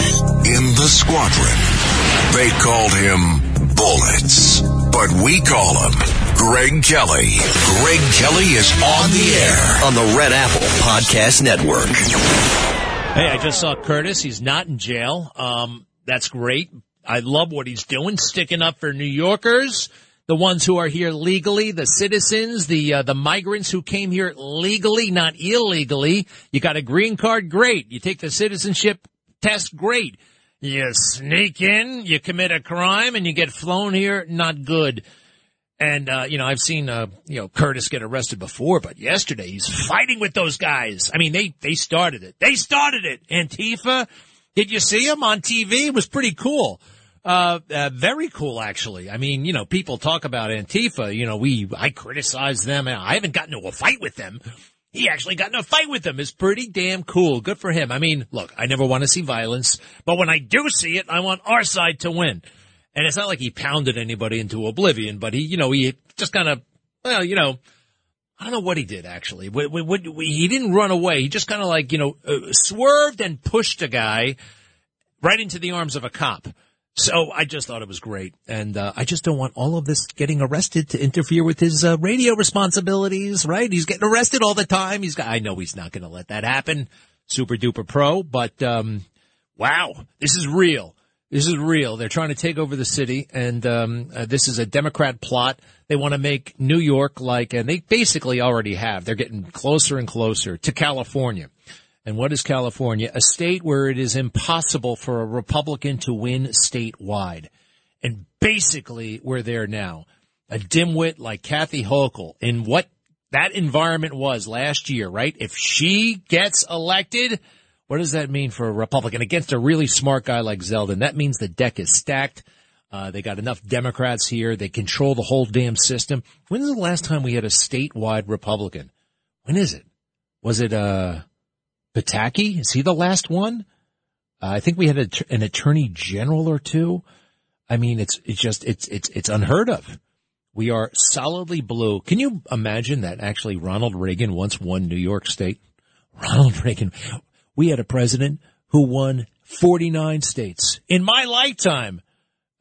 In the squadron, they called him Bullets, but we call him Greg Kelly. Greg Kelly is on the air on the Red Apple Podcast Network. Hey, I just saw Curtis. He's not in jail. Um, that's great. I love what he's doing, sticking up for New Yorkers, the ones who are here legally, the citizens, the uh, the migrants who came here legally, not illegally. You got a green card, great. You take the citizenship test, great. You sneak in, you commit a crime, and you get flown here, not good. And, uh, you know, I've seen, uh, you know, Curtis get arrested before, but yesterday he's fighting with those guys. I mean, they, they started it. They started it. Antifa. Did you see him on TV? It was pretty cool. Uh, uh, very cool, actually. I mean, you know, people talk about Antifa. You know, we, I criticize them. And I haven't gotten into a fight with them. He actually got in a fight with them. It's pretty damn cool. Good for him. I mean, look, I never want to see violence, but when I do see it, I want our side to win. And it's not like he pounded anybody into oblivion, but he, you know, he just kind of, well, you know, I don't know what he did actually. he didn't run away. He just kind of like, you know, uh, swerved and pushed a guy right into the arms of a cop. So I just thought it was great. And, uh, I just don't want all of this getting arrested to interfere with his, uh, radio responsibilities, right? He's getting arrested all the time. He's got, I know he's not going to let that happen. Super duper pro, but, um, wow, this is real. This is real. They're trying to take over the city, and um, uh, this is a Democrat plot. They want to make New York like, and they basically already have. They're getting closer and closer to California. And what is California? A state where it is impossible for a Republican to win statewide. And basically, we're there now. A dimwit like Kathy Hochul in what that environment was last year, right? If she gets elected, what does that mean for a Republican against a really smart guy like Zeldin? That means the deck is stacked. Uh, they got enough Democrats here. They control the whole damn system. When is the last time we had a statewide Republican? When is it? Was it, uh, Pataki? Is he the last one? Uh, I think we had a, an attorney general or two. I mean, it's, it's just, it's, it's, it's unheard of. We are solidly blue. Can you imagine that actually Ronald Reagan once won New York State? Ronald Reagan we had a president who won 49 states in my lifetime.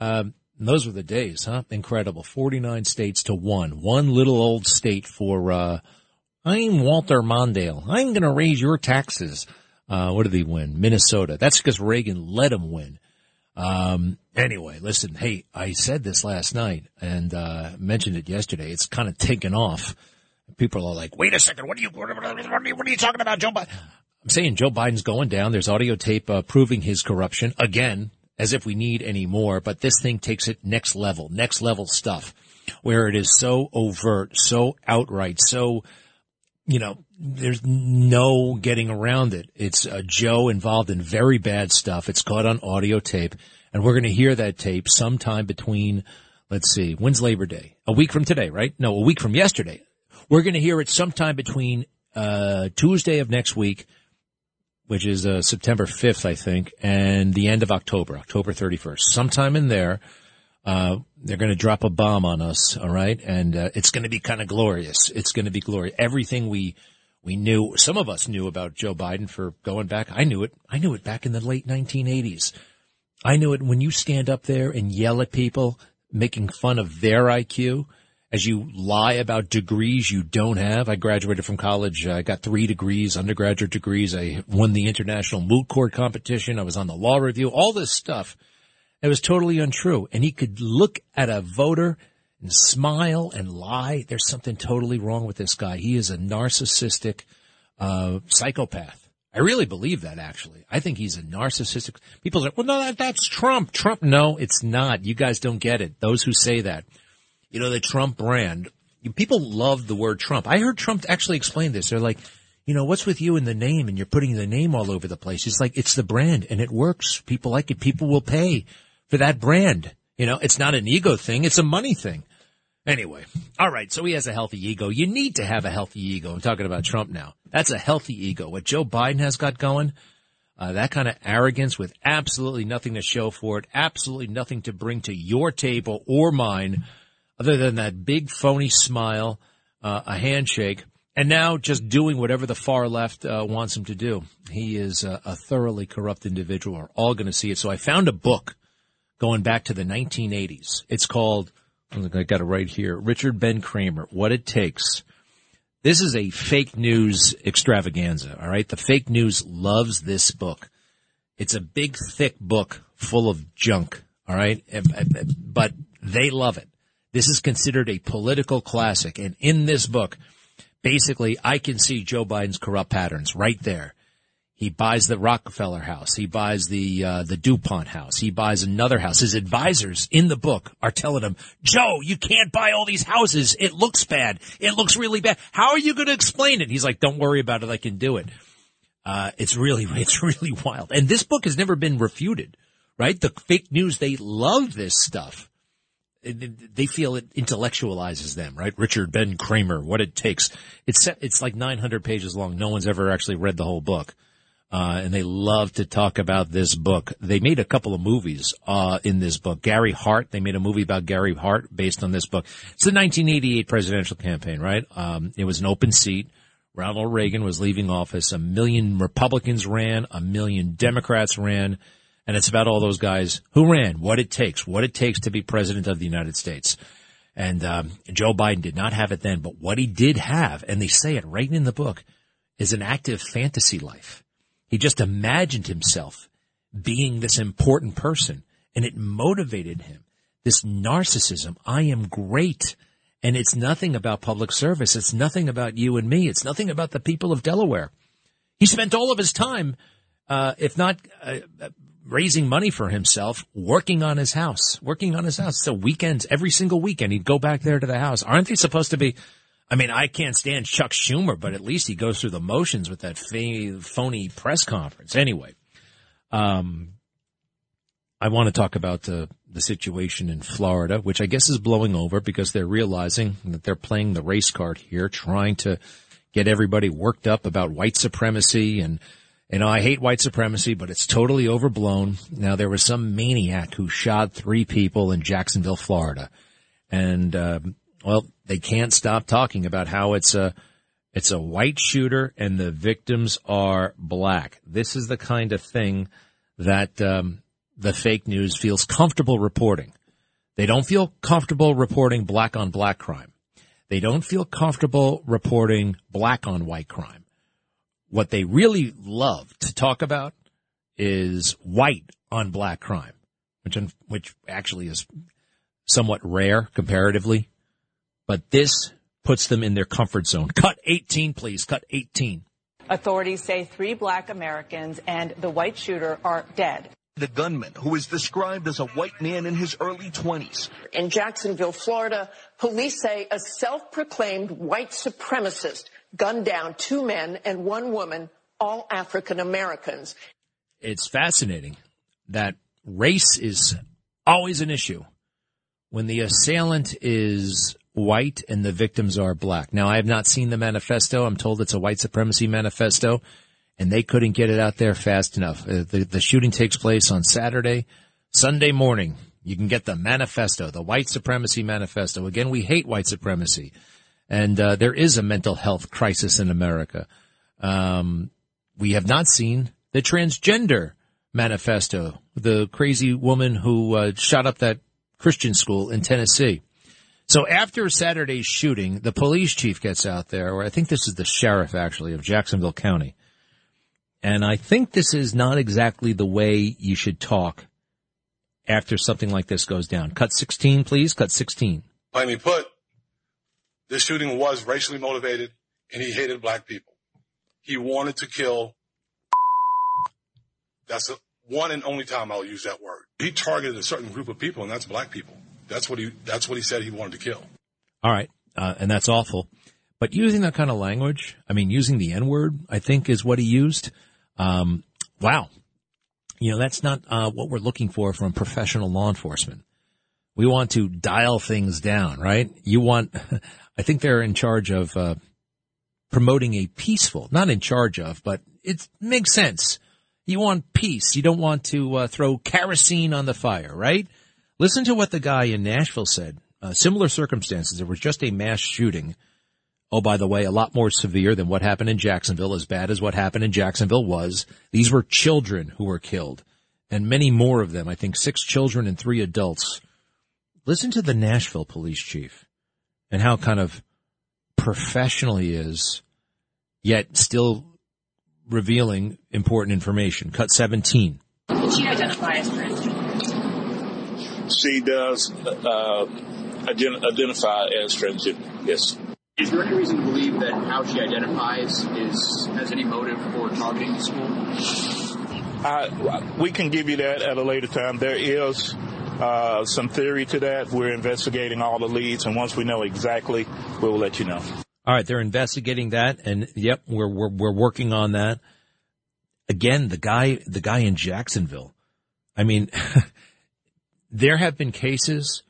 Um, those were the days, huh? Incredible. 49 states to one. One little old state for, uh, I'm Walter Mondale. I'm going to raise your taxes. Uh, what did he win? Minnesota. That's because Reagan let him win. Um, anyway, listen, hey, I said this last night and, uh, mentioned it yesterday. It's kind of taken off. People are like, wait a second. What are you, what are, you, what are you talking about, Joe Biden? I'm saying Joe Biden's going down. There's audio tape uh, proving his corruption again, as if we need any more. But this thing takes it next level, next level stuff, where it is so overt, so outright, so you know, there's no getting around it. It's uh, Joe involved in very bad stuff. It's caught on audio tape, and we're going to hear that tape sometime between. Let's see, when's Labor Day? A week from today, right? No, a week from yesterday. We're going to hear it sometime between uh, Tuesday of next week which is uh, September 5th, I think, and the end of October, October 31st. Sometime in there, uh, they're going to drop a bomb on us, all right? And uh, it's going to be kind of glorious. It's going to be glorious. Everything we we knew, some of us knew about Joe Biden for going back. I knew it. I knew it back in the late 1980s. I knew it when you stand up there and yell at people, making fun of their IQ as you lie about degrees you don't have. I graduated from college. I got three degrees, undergraduate degrees. I won the international moot court competition. I was on the law review, all this stuff. It was totally untrue. And he could look at a voter and smile and lie. There's something totally wrong with this guy. He is a narcissistic, uh, psychopath. I really believe that actually. I think he's a narcissistic. People say, well, no, that, that's Trump. Trump. No, it's not. You guys don't get it. Those who say that you know, the Trump brand. People love the word Trump. I heard Trump actually explain this. They're like, you know, what's with you and the name and you're putting the name all over the place? It's like, it's the brand and it works. People like it. People will pay for that brand. You know, it's not an ego thing. It's a money thing. Anyway, all right. So he has a healthy ego. You need to have a healthy ego. I'm talking about Trump now. That's a healthy ego. What Joe Biden has got going, uh, that kind of arrogance with absolutely nothing to show for it, absolutely nothing to bring to your table or mine, other than that big phony smile, uh, a handshake, and now just doing whatever the far left uh, wants him to do. He is a, a thoroughly corrupt individual. We're all going to see it. So I found a book going back to the 1980s. It's called, oh, I got it right here, Richard Ben Cramer, What It Takes. This is a fake news extravaganza, all right? The fake news loves this book. It's a big, thick book full of junk, all right? But they love it. This is considered a political classic. And in this book, basically I can see Joe Biden's corrupt patterns right there. He buys the Rockefeller house. He buys the uh, the DuPont house. He buys another house. His advisors in the book are telling him, "Joe, you can't buy all these houses. It looks bad. It looks really bad. How are you going to explain it?" He's like, "Don't worry about it. I can do it." Uh, it's really it's really wild. And this book has never been refuted, right? The fake news they love this stuff they feel it intellectualizes them, right? Richard Ben Cramer, what it takes. It's it's like 900 pages long. No one's ever actually read the whole book. Uh, and they love to talk about this book. They made a couple of movies, uh, in this book. Gary Hart, they made a movie about Gary Hart based on this book. It's the 1988 presidential campaign, right? Um, it was an open seat. Ronald Reagan was leaving office. A million Republicans ran. A million Democrats ran and it's about all those guys who ran, what it takes, what it takes to be president of the United States. And um, Joe Biden did not have it then, but what he did have, and they say it right in the book, is an active fantasy life. He just imagined himself being this important person, and it motivated him. This narcissism, I am great. And it's nothing about public service. It's nothing about you and me. It's nothing about the people of Delaware. He spent all of his time, uh, if not uh, raising money for himself, working on his house, working on his house. So weekends, every single weekend, he'd go back there to the house. Aren't they supposed to be? I mean, I can't stand Chuck Schumer, but at least he goes through the motions with that phony press conference. Anyway, um, I want to talk about the, the situation in Florida, which I guess is blowing over because they're realizing that they're playing the race card here, trying to get everybody worked up about white supremacy and know, I hate white supremacy, but it's totally overblown. Now, there was some maniac who shot three people in Jacksonville, Florida. And, uh, well, they can't stop talking about how it's a, it's a white shooter and the victims are black. This is the kind of thing that, um, the fake news feels comfortable reporting. They don't feel comfortable reporting black on black crime. They don't feel comfortable reporting black on white crime. What they really love to talk about is white on black crime, which, which actually is somewhat rare comparatively. But this puts them in their comfort zone. Cut 18, please. Cut 18. Authorities say three black Americans and the white shooter are dead. The gunman, who is described as a white man in his early 20s. In Jacksonville, Florida, police say a self-proclaimed white supremacist gunned down two men and one woman, all African Americans. It's fascinating that race is always an issue when the assailant is white and the victims are black. Now, I have not seen the manifesto. I'm told it's a white supremacy manifesto, and they couldn't get it out there fast enough. Uh, the, the shooting takes place on Saturday. Sunday morning, you can get the manifesto, the white supremacy manifesto. Again, we hate white supremacy and uh, there is a mental health crisis in America. Um, we have not seen the transgender manifesto, the crazy woman who uh, shot up that Christian school in Tennessee. So after Saturday's shooting, the police chief gets out there, or I think this is the sheriff actually of Jacksonville County. And I think this is not exactly the way you should talk after something like this goes down. Cut 16, please. Cut 16. Plainly put, this shooting was racially motivated and he hated black people. He wanted to kill. That's the one and only time I'll use that word. He targeted a certain group of people and that's black people. That's what he, that's what he said he wanted to kill. All right. Uh, and that's awful. But using that kind of language, I mean, using the N word, I think is what he used. Um, wow. You know, that's not uh, what we're looking for from professional law enforcement. We want to dial things down, right? You want, I think they're in charge of uh, promoting a peaceful, not in charge of, but it makes sense. You want peace. You don't want to uh, throw kerosene on the fire, right? Listen to what the guy in Nashville said. Uh, similar circumstances. There was just a mass shooting. Oh, by the way, a lot more severe than what happened in Jacksonville, as bad as what happened in Jacksonville was. These were children who were killed and many more of them. I think six children and three adults. Listen to the Nashville police chief and how kind of professional he is, yet still revealing important information. Cut 17. Did she identify as transgender? She does uh, identify as transgender, yes. Is there any reason to believe that how she identifies is has any motive for targeting the school? Uh, we can give you that at a later time. There is uh, some theory to that. We're investigating all the leads, and once we know exactly, we will let you know. All right, they're investigating that, and yep, we're we're we're working on that. Again, the guy the guy in Jacksonville. I mean, there have been cases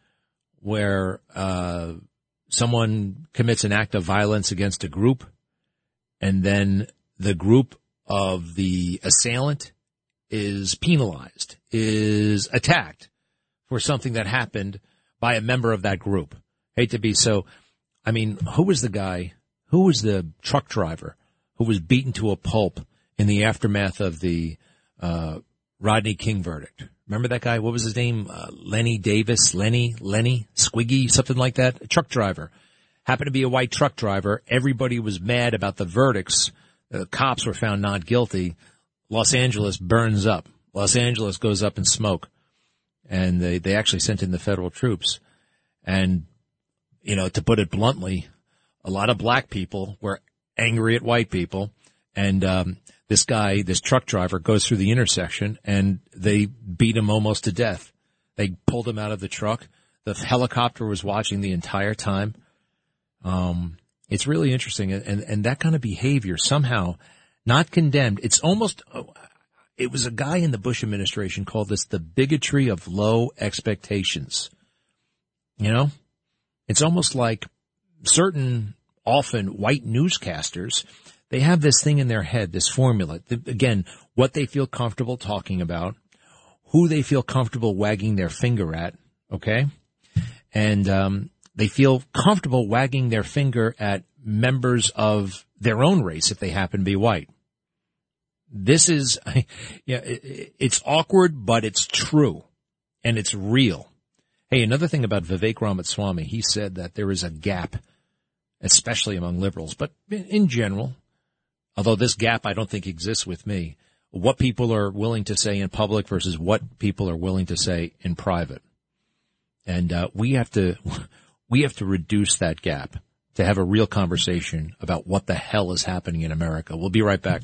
where uh, someone commits an act of violence against a group, and then the group of the assailant is penalized, is attacked for something that happened by a member of that group. Hate to be so. I mean, who was the guy? Who was the truck driver who was beaten to a pulp in the aftermath of the uh, Rodney King verdict? Remember that guy? What was his name? Uh, Lenny Davis, Lenny, Lenny, Squiggy, something like that. A truck driver. Happened to be a white truck driver. Everybody was mad about the verdicts. The cops were found not guilty. Los Angeles burns up. Los Angeles goes up in smoke. And they, they actually sent in the federal troops. And, you know, to put it bluntly, a lot of black people were angry at white people. And, um, this guy, this truck driver goes through the intersection and they beat him almost to death. They pulled him out of the truck. The helicopter was watching the entire time. Um, it's really interesting. And, and that kind of behavior somehow not condemned. It's almost, it was a guy in the Bush administration called this the bigotry of low expectations. You know, it's almost like certain often white newscasters, they have this thing in their head, this formula. Again, what they feel comfortable talking about, who they feel comfortable wagging their finger at. Okay. And, um, they feel comfortable wagging their finger at members of their own race if they happen to be white. This is, yeah, it's awkward, but it's true and it's real. Hey, another thing about Vivek Ramaswamy, he said that there is a gap, especially among liberals, but in general, although this gap I don't think exists with me, what people are willing to say in public versus what people are willing to say in private. And uh, we have to we have to reduce that gap to have a real conversation about what the hell is happening in America. We'll be right back.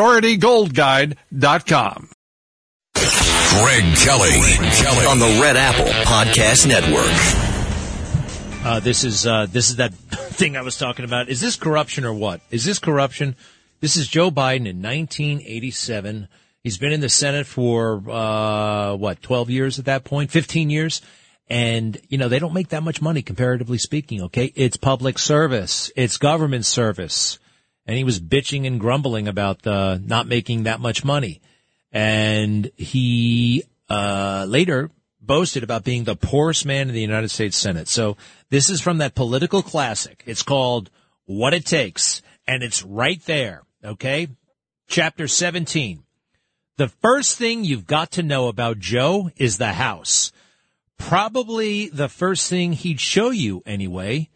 PriorityGoldGuide.com. Greg Kelly, Greg Kelly on the Red Apple Podcast Network. Uh, this is uh, this is that thing I was talking about. Is this corruption or what? Is this corruption? This is Joe Biden in 1987. He's been in the Senate for uh, what 12 years at that point, 15 years, and you know they don't make that much money comparatively speaking. Okay, it's public service, it's government service and he was bitching and grumbling about not making that much money. And he uh, later boasted about being the poorest man in the United States Senate. So this is from that political classic. It's called What It Takes, and it's right there. Okay, chapter seventeen. The first thing you've got to know about Joe is the house. Probably the first thing he'd show you anyway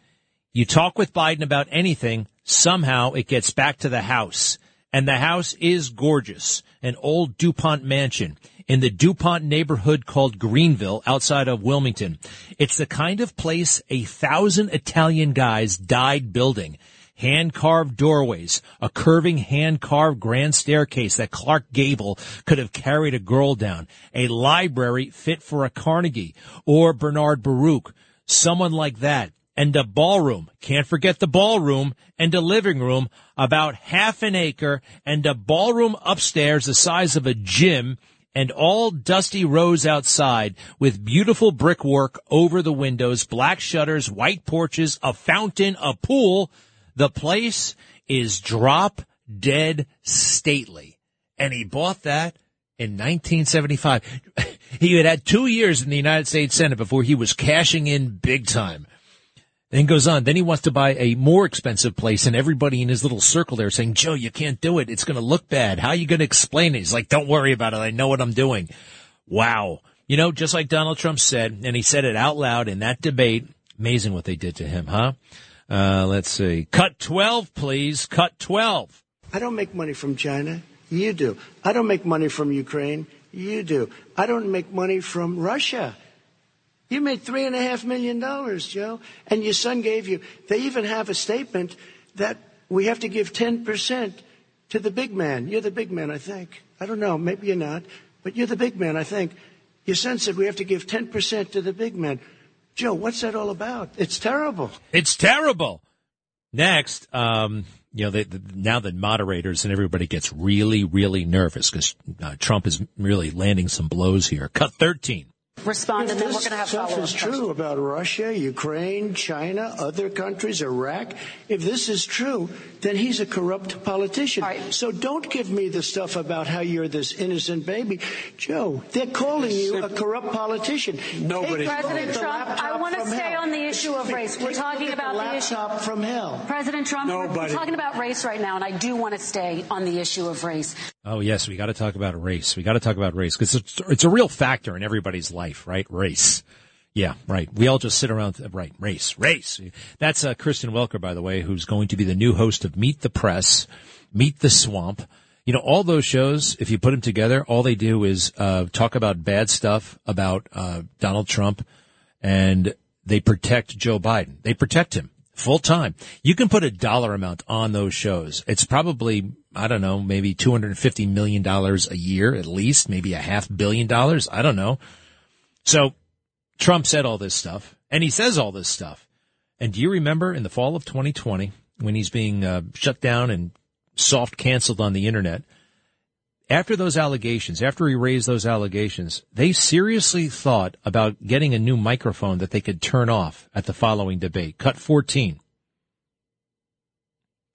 You talk with Biden about anything, somehow it gets back to the house. And the house is gorgeous. An old DuPont mansion in the DuPont neighborhood called Greenville outside of Wilmington. It's the kind of place a thousand Italian guys died building. Hand carved doorways, a curving hand carved grand staircase that Clark Gable could have carried a girl down, a library fit for a Carnegie or Bernard Baruch, someone like that and a ballroom. Can't forget the ballroom and a living room about half an acre and a ballroom upstairs the size of a gym and all dusty rose outside with beautiful brickwork over the windows, black shutters, white porches, a fountain, a pool. The place is drop dead stately. And he bought that in 1975. he had had two years in the United States Senate before he was cashing in big time. Then goes on. Then he wants to buy a more expensive place and everybody in his little circle there saying, Joe, you can't do it. It's going to look bad. How are you going to explain it? He's like, don't worry about it. I know what I'm doing. Wow. You know, just like Donald Trump said, and he said it out loud in that debate. Amazing what they did to him, huh? Uh, let's see. Cut 12, please. Cut 12. I don't make money from China. You do. I don't make money from Ukraine. You do. I don't make money from Russia. You made three and a half million dollars, Joe, and your son gave you. They even have a statement that we have to give 10% to the big man. You're the big man, I think. I don't know. Maybe you're not, but you're the big man, I think. Your son said we have to give 10% to the big man. Joe, what's that all about? It's terrible. It's terrible. Next, um, you know, they, the, now the moderators and everybody gets really, really nervous because uh, Trump is really landing some blows here. Cut 13 respond, and then we're going to have stuff follow-up is true about Russia, Ukraine, China, other countries, Iraq. If this is true, then he's a corrupt politician. Right. So don't give me the stuff about how you're this innocent baby, Joe. They're calling you a corrupt politician. Nobody. President Trump, I want to stay hell. on the issue of race. We're talking about the, the issue from hell. President Trump, Nobody. we're talking about race right now, and I do want to stay on the issue of race. Oh yes, we got to talk about race. We got to talk about race because it's, it's a real factor in everybody's life, right? Race. Yeah, right. We all just sit around, right? Race, race. That's uh, Kristen Welker, by the way, who's going to be the new host of Meet the Press, Meet the Swamp. You know, all those shows, if you put them together, all they do is uh, talk about bad stuff about uh, Donald Trump, and they protect Joe Biden. They protect him full time. You can put a dollar amount on those shows. It's probably I don't know, maybe $250 million a year at least, maybe a half billion dollars. I don't know. So Trump said all this stuff and he says all this stuff. And do you remember in the fall of 2020 when he's being uh, shut down and soft canceled on the internet? After those allegations, after he raised those allegations, they seriously thought about getting a new microphone that they could turn off at the following debate. Cut 14.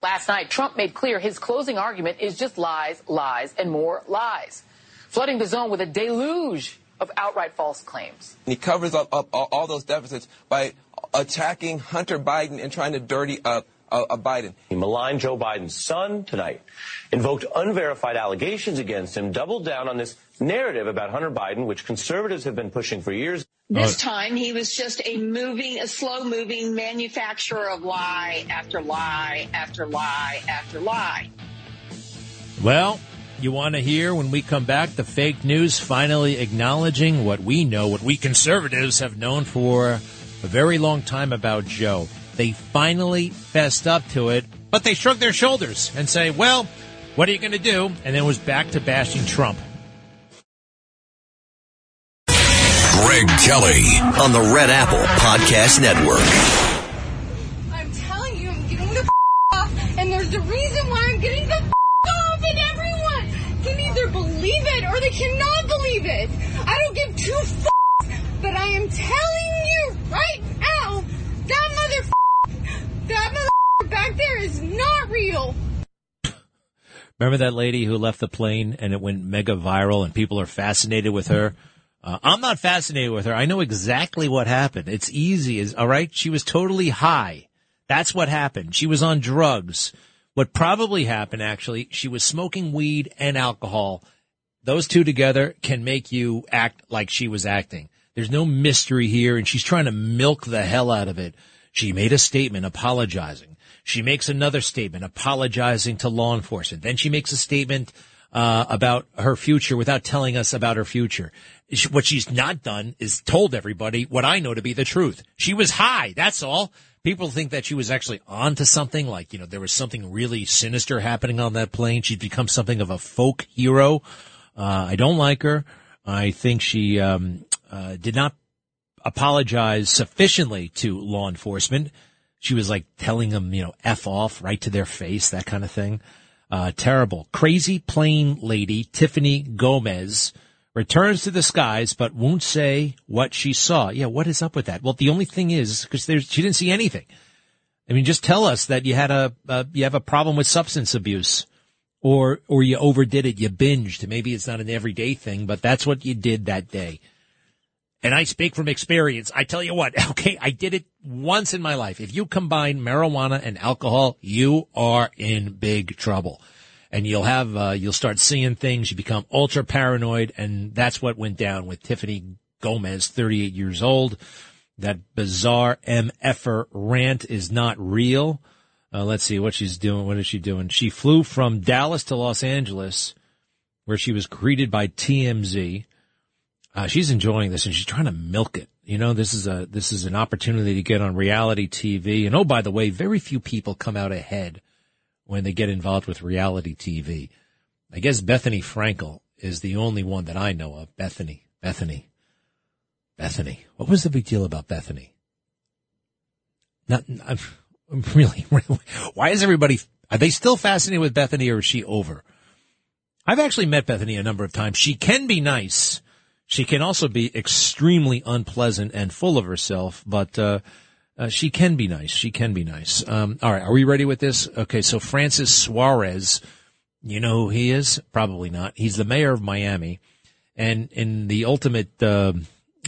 Last night, Trump made clear his closing argument is just lies, lies, and more lies, flooding the zone with a deluge of outright false claims. He covers up, up all those deficits by attacking Hunter Biden and trying to dirty up uh, uh, Biden. He maligned Joe Biden's son tonight, invoked unverified allegations against him, doubled down on this narrative about Hunter Biden, which conservatives have been pushing for years. This time he was just a moving, a slow moving manufacturer of lie after lie after lie after lie. Well, you want to hear when we come back the fake news finally acknowledging what we know, what we conservatives have known for a very long time about Joe. They finally fessed up to it, but they shrug their shoulders and say, well, what are you going to do? And then was back to bashing Trump. Greg Kelly on the Red Apple Podcast Network. I'm telling you, I'm getting the off, and there's a reason why I'm getting the off, and everyone can either believe it or they cannot believe it. I don't give two f- but I am telling you right now, that mother, that mother back there is not real. Remember that lady who left the plane and it went mega viral and people are fascinated with her? Uh, I'm not fascinated with her. I know exactly what happened. It's easy. Is all right. She was totally high. That's what happened. She was on drugs. What probably happened, actually, she was smoking weed and alcohol. Those two together can make you act like she was acting. There's no mystery here, and she's trying to milk the hell out of it. She made a statement apologizing. She makes another statement apologizing to law enforcement. Then she makes a statement uh, about her future without telling us about her future. What she's not done is told everybody what I know to be the truth. She was high. That's all. People think that she was actually onto something, like, you know, there was something really sinister happening on that plane. She's become something of a folk hero. Uh, I don't like her. I think she um, uh, did not apologize sufficiently to law enforcement. She was like telling them, you know, F off right to their face, that kind of thing. Uh, terrible. Crazy plane lady Tiffany Gomez returns to the skies, but won't say what she saw. Yeah, what is up with that? Well, the only thing is, because there's, she didn't see anything. I mean, just tell us that you had a, uh, you have a problem with substance abuse or, or you overdid it, you binged. Maybe it's not an everyday thing, but that's what you did that day. And I speak from experience. I tell you what, okay, I did it once in my life. If you combine marijuana and alcohol, you are in big trouble. And you'll have, uh, you'll start seeing things. You become ultra paranoid. And that's what went down with Tiffany Gomez, 38 years old. That bizarre MFer rant is not real. Uh, let's see what she's doing. What is she doing? She flew from Dallas to Los Angeles where she was greeted by TMZ. Uh, she's enjoying this and she's trying to milk it. You know, this is a, this is an opportunity to get on reality TV. And oh, by the way, very few people come out ahead when they get involved with reality TV. I guess Bethenny Frankel is the only one that I know of. Bethenny, Bethenny, Bethenny. What was the big deal about Bethenny? Not, I'm really, really, why is everybody, are they still fascinated with Bethenny or is she over? I've actually met Bethenny a number of times. She can be nice. She can also be extremely unpleasant and full of herself, but, uh, uh, she can be nice. She can be nice. Um, all right. Are we ready with this? Okay. So Francis Suarez, you know who he is? Probably not. He's the mayor of Miami and in the ultimate, uh,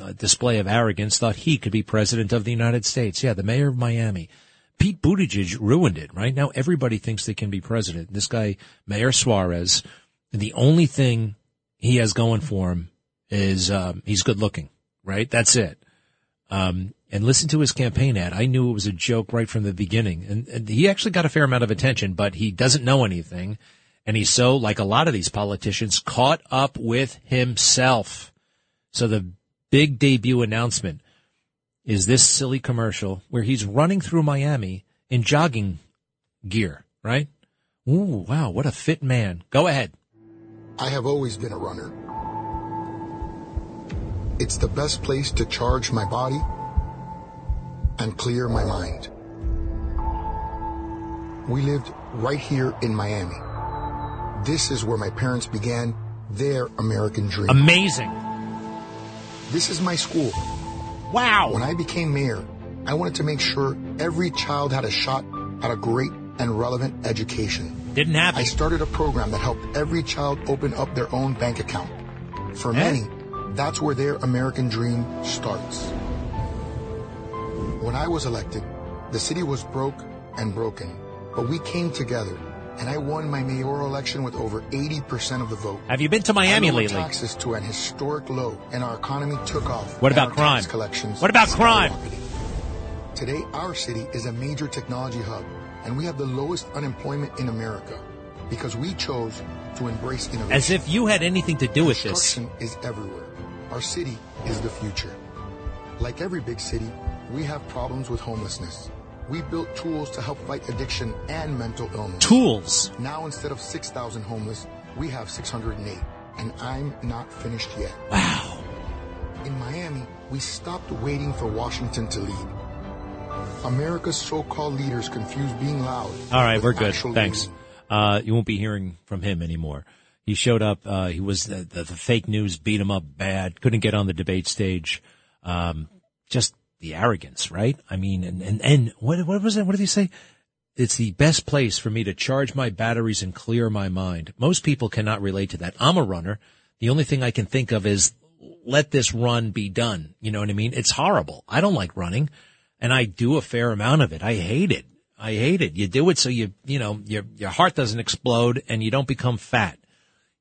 uh, display of arrogance thought he could be president of the United States. Yeah. The mayor of Miami. Pete Buttigieg ruined it, right? Now everybody thinks they can be president. This guy, Mayor Suarez, the only thing he has going for him is, um, he's good looking, right? That's it. Um, and listen to his campaign ad. I knew it was a joke right from the beginning. And, and he actually got a fair amount of attention, but he doesn't know anything. And he's so, like a lot of these politicians, caught up with himself. So the big debut announcement is this silly commercial where he's running through Miami in jogging gear, right? Ooh, wow, what a fit man. Go ahead. I have always been a runner. It's the best place to charge my body and clear my mind. We lived right here in Miami. This is where my parents began their American dream. Amazing. This is my school. Wow. When I became mayor, I wanted to make sure every child had a shot at a great and relevant education. Didn't happen. I started a program that helped every child open up their own bank account. For Eh? many, that's where their American dream starts. When I was elected, the city was broke and broken, but we came together and I won my mayoral election with over 80% of the vote. Have you been to Miami lately? taxes to an historic low and our economy took off. What about crime? Collections What about crime? Today, our city is a major technology hub and we have the lowest unemployment in America because we chose to embrace innovation. As if you had anything to do with this. Construction is everywhere. Our city is the future. Like every big city, we have problems with homelessness. We built tools to help fight addiction and mental illness. Tools. Now instead of 6,000 homeless, we have 608. And I'm not finished yet. Wow. In Miami, we stopped waiting for Washington to lead. America's so-called leaders confuse being loud. All right, we're good. Thanks. Uh, you won't be hearing from him anymore. He showed up. Uh, he was the, the, the fake news beat him up bad. Couldn't get on the debate stage. Um, just the arrogance, right? I mean, and and and what what was it? What did he say? It's the best place for me to charge my batteries and clear my mind. Most people cannot relate to that. I'm a runner. The only thing I can think of is let this run be done. You know what I mean? It's horrible. I don't like running and I do a fair amount of it. I hate it. I hate it. You do it so you, you know, your, your heart doesn't explode and you don't become fat.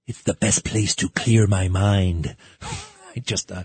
It's the best place to clear my mind. I just, uh,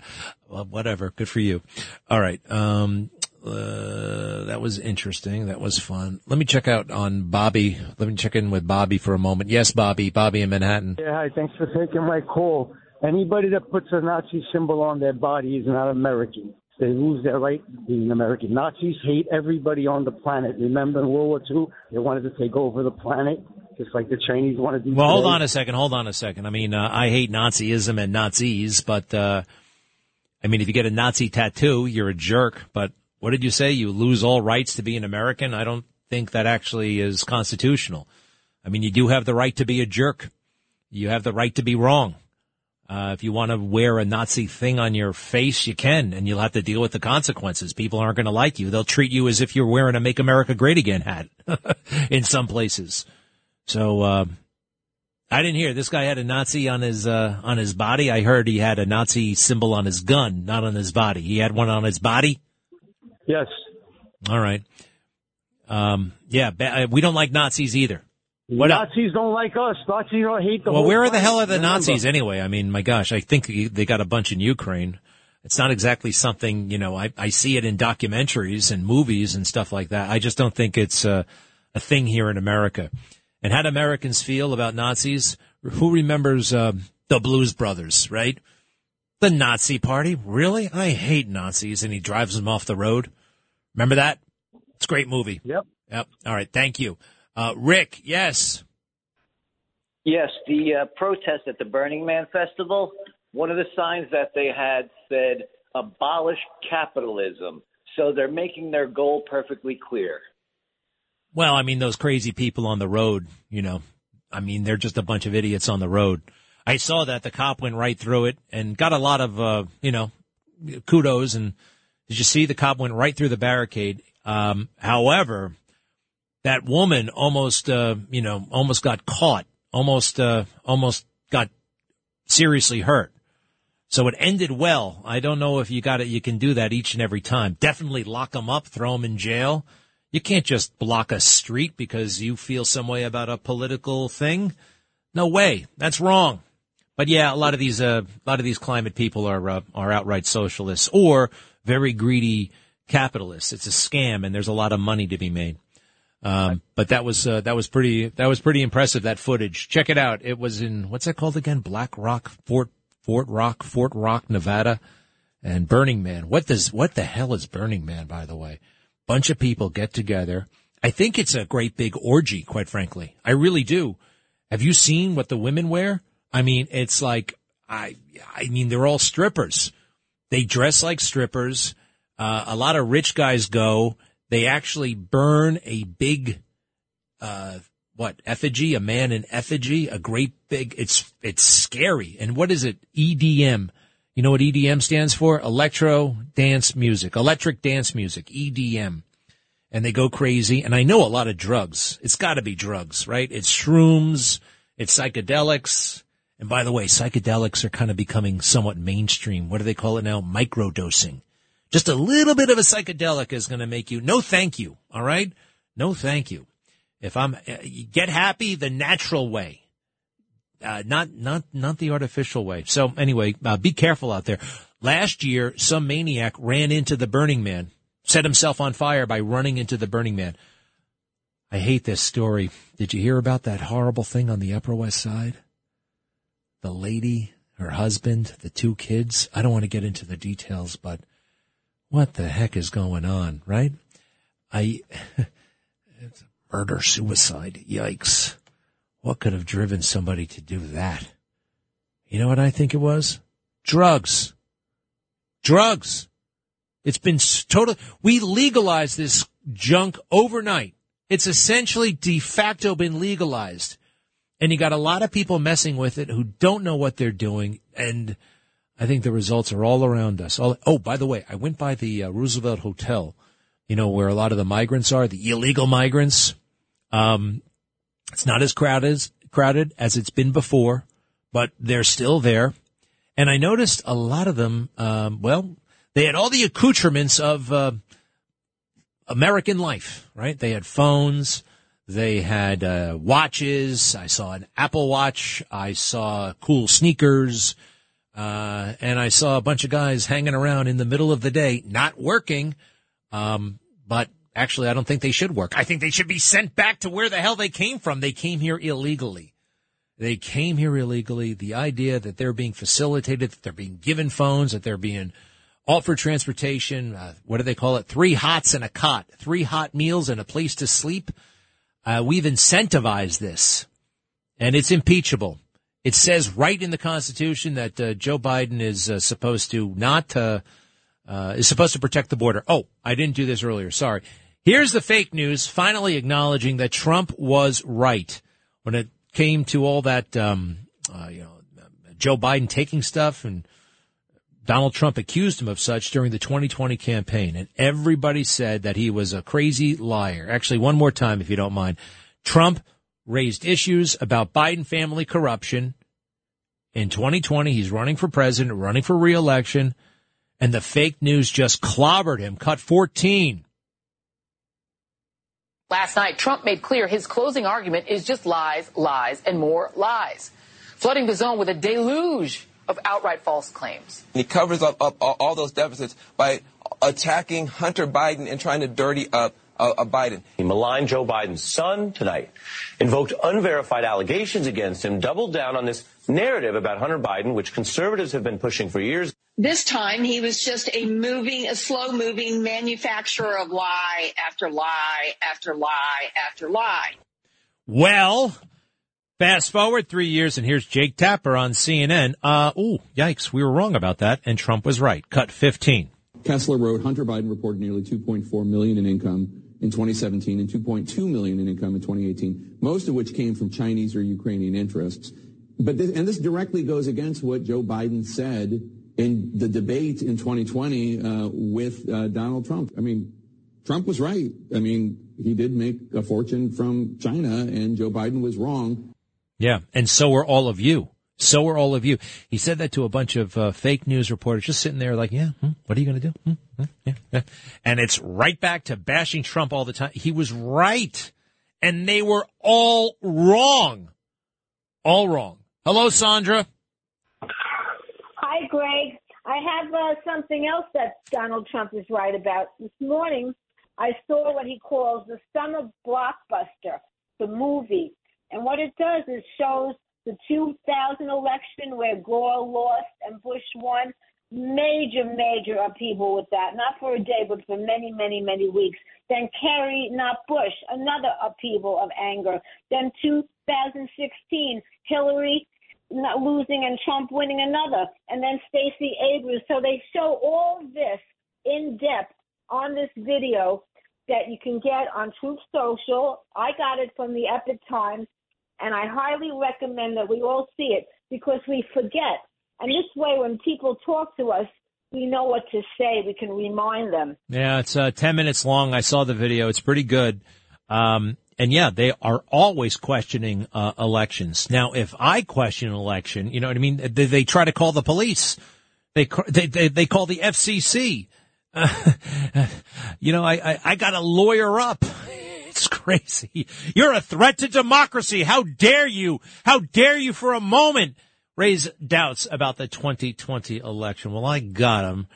well, whatever. Good for you. All right. Um, Uh, that was interesting. That was fun. Let me check out on Bobby. Let me check in with Bobby for a moment. Yes, Bobby. Bobby in Manhattan. Yeah, hi. Thanks for taking my call. Anybody that puts a Nazi symbol on their body is not American. They lose their right being American. Nazis hate everybody on the planet. Remember in World War II, they wanted to take over the planet, just like the Chinese want to do. Well, hold on a second. Hold on a second. I mean, uh, I hate Nazism and Nazis, but uh, I mean, if you get a Nazi tattoo, you're a jerk. But what did you say? You lose all rights to be an American? I don't think that actually is constitutional. I mean, you do have the right to be a jerk. You have the right to be wrong. Uh, if you want to wear a Nazi thing on your face, you can, and you'll have to deal with the consequences. People aren't going to like you. They'll treat you as if you're wearing a "Make America Great Again" hat in some places. So uh, I didn't hear this guy had a Nazi on his uh, on his body. I heard he had a Nazi symbol on his gun, not on his body. He had one on his body. Yes. All right. Um, yeah, ba- uh, we don't like Nazis either. What else? Nazis don't like us. Nazis don't hate the Well, where are the hell are the Remember. Nazis anyway? I mean, my gosh, I think they got a bunch in Ukraine. It's not exactly something, you know, I, I see it in documentaries and movies and stuff like that. I just don't think it's a, a thing here in America. And how do Americans feel about Nazis? Who remembers uh, the Blues Brothers, right? The Nazi party? Really? I hate Nazis. And he drives them off the road. Remember that? It's a great movie. Yep. Yep. All right. Thank you. Uh, Rick, yes. Yes, the uh, protest at the Burning Man Festival, one of the signs that they had said, abolish capitalism. So they're making their goal perfectly clear. Well, I mean, those crazy people on the road, you know, I mean, they're just a bunch of idiots on the road. I saw that the cop went right through it and got a lot of, uh, you know, kudos. And did you see the cop went right through the barricade? Um, however, that woman almost, uh, you know, almost got caught, almost, uh, almost got seriously hurt. So it ended well. I don't know if you got it. You can do that each and every time. Definitely lock them up, throw them in jail. You can't just block a street because you feel some way about a political thing. No way. That's wrong. But yeah, a lot of these, uh, a lot of these climate people are, uh, are outright socialists or very greedy capitalists. It's a scam and there's a lot of money to be made. Um, but that was, uh, that was pretty, that was pretty impressive, that footage. Check it out. It was in, what's that called again? Black Rock, Fort, Fort Rock, Fort Rock, Nevada and Burning Man. What does, what the hell is Burning Man, by the way? Bunch of people get together. I think it's a great big orgy, quite frankly. I really do. Have you seen what the women wear? I mean, it's like, I, I mean, they're all strippers. They dress like strippers. Uh, a lot of rich guys go. They actually burn a big, uh, what effigy? A man in effigy? A great big. It's it's scary. And what is it? EDM. You know what EDM stands for? Electro dance music. Electric dance music. EDM. And they go crazy. And I know a lot of drugs. It's got to be drugs, right? It's shrooms. It's psychedelics. And by the way, psychedelics are kind of becoming somewhat mainstream. What do they call it now? Microdosing. Just a little bit of a psychedelic is going to make you no thank you. All right. No thank you. If I'm uh, get happy the natural way, uh, not not not the artificial way. So anyway, uh, be careful out there. Last year, some maniac ran into the Burning Man, set himself on fire by running into the Burning Man. I hate this story. Did you hear about that horrible thing on the Upper West Side? The lady, her husband, the two kids. I don't want to get into the details, but what the heck is going on, right? I, it's murder, suicide. Yikes. What could have driven somebody to do that? You know what I think it was? Drugs. Drugs. It's been total. We legalized this junk overnight. It's essentially de facto been legalized. And you got a lot of people messing with it who don't know what they're doing. And I think the results are all around us. All, oh, by the way, I went by the uh, Roosevelt Hotel, you know, where a lot of the migrants are, the illegal migrants. Um, it's not as crowded, crowded as it's been before, but they're still there. And I noticed a lot of them, um, well, they had all the accoutrements of, uh, American life, right? They had phones. They had, uh, watches. I saw an Apple watch. I saw cool sneakers. Uh, and I saw a bunch of guys hanging around in the middle of the day, not working, Um, but actually, I don't think they should work. I think they should be sent back to where the hell they came from. They came here illegally. They came here illegally. The idea that they're being facilitated, that they're being given phones, that they're being offered transportation, uh, what do they call it? Three hots and a cot, three hot meals and a place to sleep. Uh, we've incentivized this and it's impeachable. It says right in the Constitution that uh, Joe Biden is uh, supposed to not uh, uh, is supposed to protect the border. Oh, I didn't do this earlier. Sorry. Here's the fake news finally acknowledging that Trump was right when it came to all that, um, uh, you know, Joe Biden taking stuff and Donald Trump accused him of such during the 2020 campaign. And everybody said that he was a crazy liar. Actually, one more time, if you don't mind. Trump raised issues about Biden family corruption. In 2020, he's running for president, running for reelection, and the fake news just clobbered him. Cut 14. Last night, Trump made clear his closing argument is just lies, lies, and more lies, flooding the zone with a deluge of outright false claims. He covers up, up all those deficits by attacking Hunter Biden and trying to dirty up uh, uh, Biden. He maligned Joe Biden's son tonight, invoked unverified allegations against him, doubled down on this narrative about Hunter Biden, which conservatives have been pushing for years. This time he was just a moving, a slow moving manufacturer of lie after lie after lie after lie. Well, fast forward three years and here's Jake Tapper on CNN. Uh, ooh, yikes. We were wrong about that and Trump was right. Cut 15. Kessler wrote Hunter Biden reported nearly 2.4 million in income in 2017 and 2.2 million in income in 2018, most of which came from Chinese or Ukrainian interests. But this, and this directly goes against what Joe Biden said in the debate in 2020 uh, with uh, Donald Trump. I mean, Trump was right. I mean, he did make a fortune from China, and Joe Biden was wrong. Yeah, and so are all of you. So are all of you. He said that to a bunch of uh, fake news reporters just sitting there like, yeah, hmm, what are you going to do? Hmm, hmm, yeah, yeah. And it's right back to bashing Trump all the time. He was right. And they were all wrong. All wrong. Hello, Sandra. Hi, Greg. I have uh, something else that Donald Trump is right about. This morning, I saw what he calls the summer blockbuster, the movie. And what it does is shows the 2000 election where Gore lost and Bush won. Major, major upheaval with that. Not for a day, but for many, many, many weeks. Then Kerry, not Bush, another upheaval of anger. Then 2016, Hillary not losing and Trump winning another. And then Stacey Abrams. So they show all this in depth on this video that you can get on Truth Social. I got it from the Epoch Times and I highly recommend that we all see it because we forget. And this way, when people talk to us, we know what to say. We can remind them. Yeah, it's uh, 10 minutes long. I saw the video. It's pretty good. Um, and yeah, they are always questioning uh, elections. Now, if I question an election, you know what I mean? They, they try to call the police. They, they, they, they call the FCC. You know, I, I, I got a lawyer up. It's crazy. You're a threat to democracy. How dare you? How dare you for a moment raise doubts about the 2020 election? Well, I got them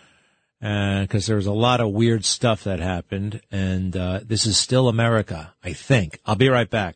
because uh, there was a lot of weird stuff that happened, and uh, this is still America, I think. I'll be right back.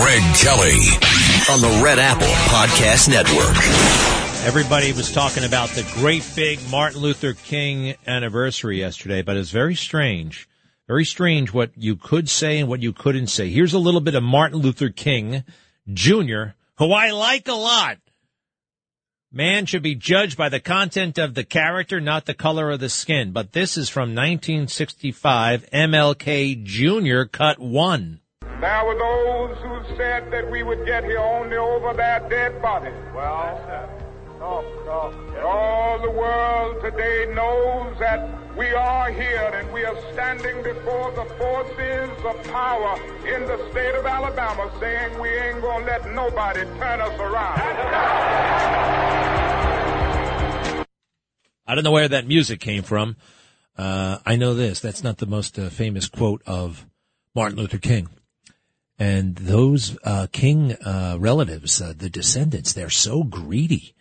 Greg Kelly on the Red Apple Podcast Network. Everybody was talking about the great big Martin Luther King anniversary yesterday, but it's very strange. Very strange what you could say and what you couldn't say. Here's a little bit of Martin Luther King Jr., who I like a lot. Man should be judged by the content of the character, not the color of the skin. But this is from 1965, MLK Jr., cut one. There were those who said that we would get here only over their dead bodies. Well, All the world today knows that we are here and we are standing before the forces of power in the state of Alabama saying we ain't gonna let nobody turn us around. I don't know where that music came from. Uh, I know this. That's not the most uh, famous quote of Martin Luther King. And those uh, King uh, relatives, uh, the descendants, they're so greedy.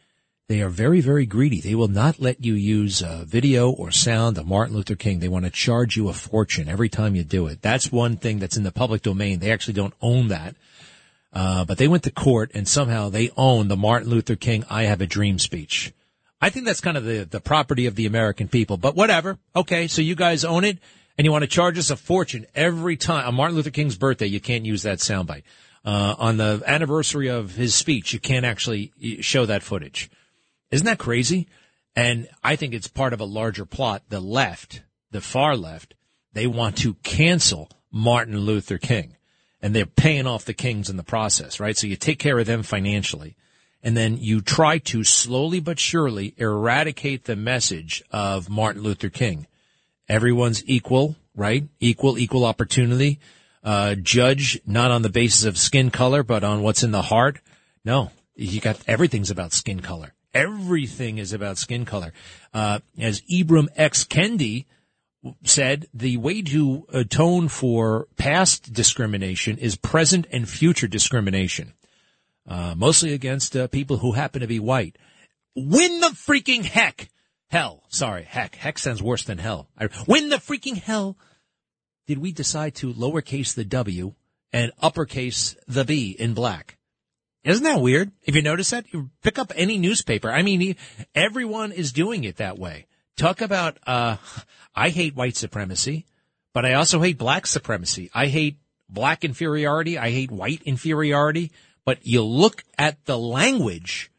They are very, very greedy. They will not let you use uh, video or sound of Martin Luther King. They want to charge you a fortune every time you do it. That's one thing that's in the public domain. They actually don't own that. but they went to court and somehow they own the Martin Luther King I Have a Dream speech. I think that's kind of the, the property of the American people, but whatever. Okay. So you guys own it and you want to charge us a fortune every time on Martin Luther King's birthday. You can't use that soundbite. Uh, on the anniversary of his speech, you can't actually show that footage. Isn't that crazy? And I think it's part of a larger plot. The left, the far left, they want to cancel Martin Luther King and they're paying off the Kings in the process, right? So you take care of them financially and then you try to slowly but surely eradicate the message of Martin Luther King. Everyone's equal, right? Equal, equal opportunity. Uh, judge not on the basis of skin color, but on what's in the heart. No, you got everything's about skin color. Everything is about skin color. Uh, as Ibram X. Kendi said, the way to atone for past discrimination is present and future discrimination uh, mostly against uh, people who happen to be white. Win the freaking heck hell. Sorry, heck. Heck sounds worse than hell. I, the freaking hell. Did we decide to lowercase the W and uppercase the B in black? Isn't that weird? If you notice that, you pick up any newspaper. I mean, everyone is doing it that way. Talk about, uh, I hate white supremacy, but I also hate black supremacy. I hate black inferiority. I hate white inferiority. But you look at the language,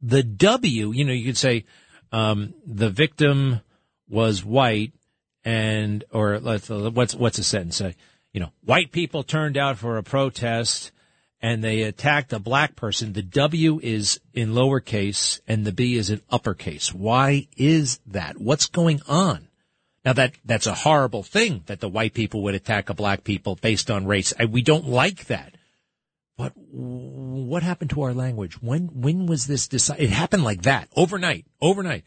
the W, you know, you could say, um, the victim was white and, or let's, what's, what's a sentence say? You know, white people turned out for a protest and they attacked a black person. The W is in lowercase and the B is in uppercase. Why is that? What's going on? Now that, that's a horrible thing that the white people would attack a black people based on race. We don't like that. But what happened to our language? When when was this decided? It happened like that overnight. Overnight.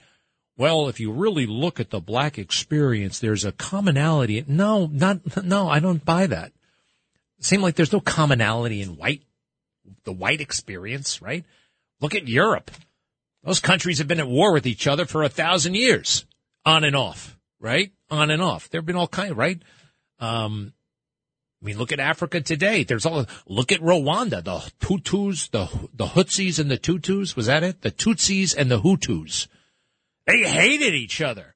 Well, if you really look at the black experience, there's a commonality. No, not no. I don't buy that. It like there's no commonality in white, the white experience, right? Look at Europe. Those countries have been at war with each other for a thousand years, on and off, right? On and off. There have been all kind, right? Um, I mean, look at Africa today. There's all, look at Rwanda, the Hutus, the, the Hutsis and the Tutus. Was that it? The Tutsis and the Hutus. They hated each other.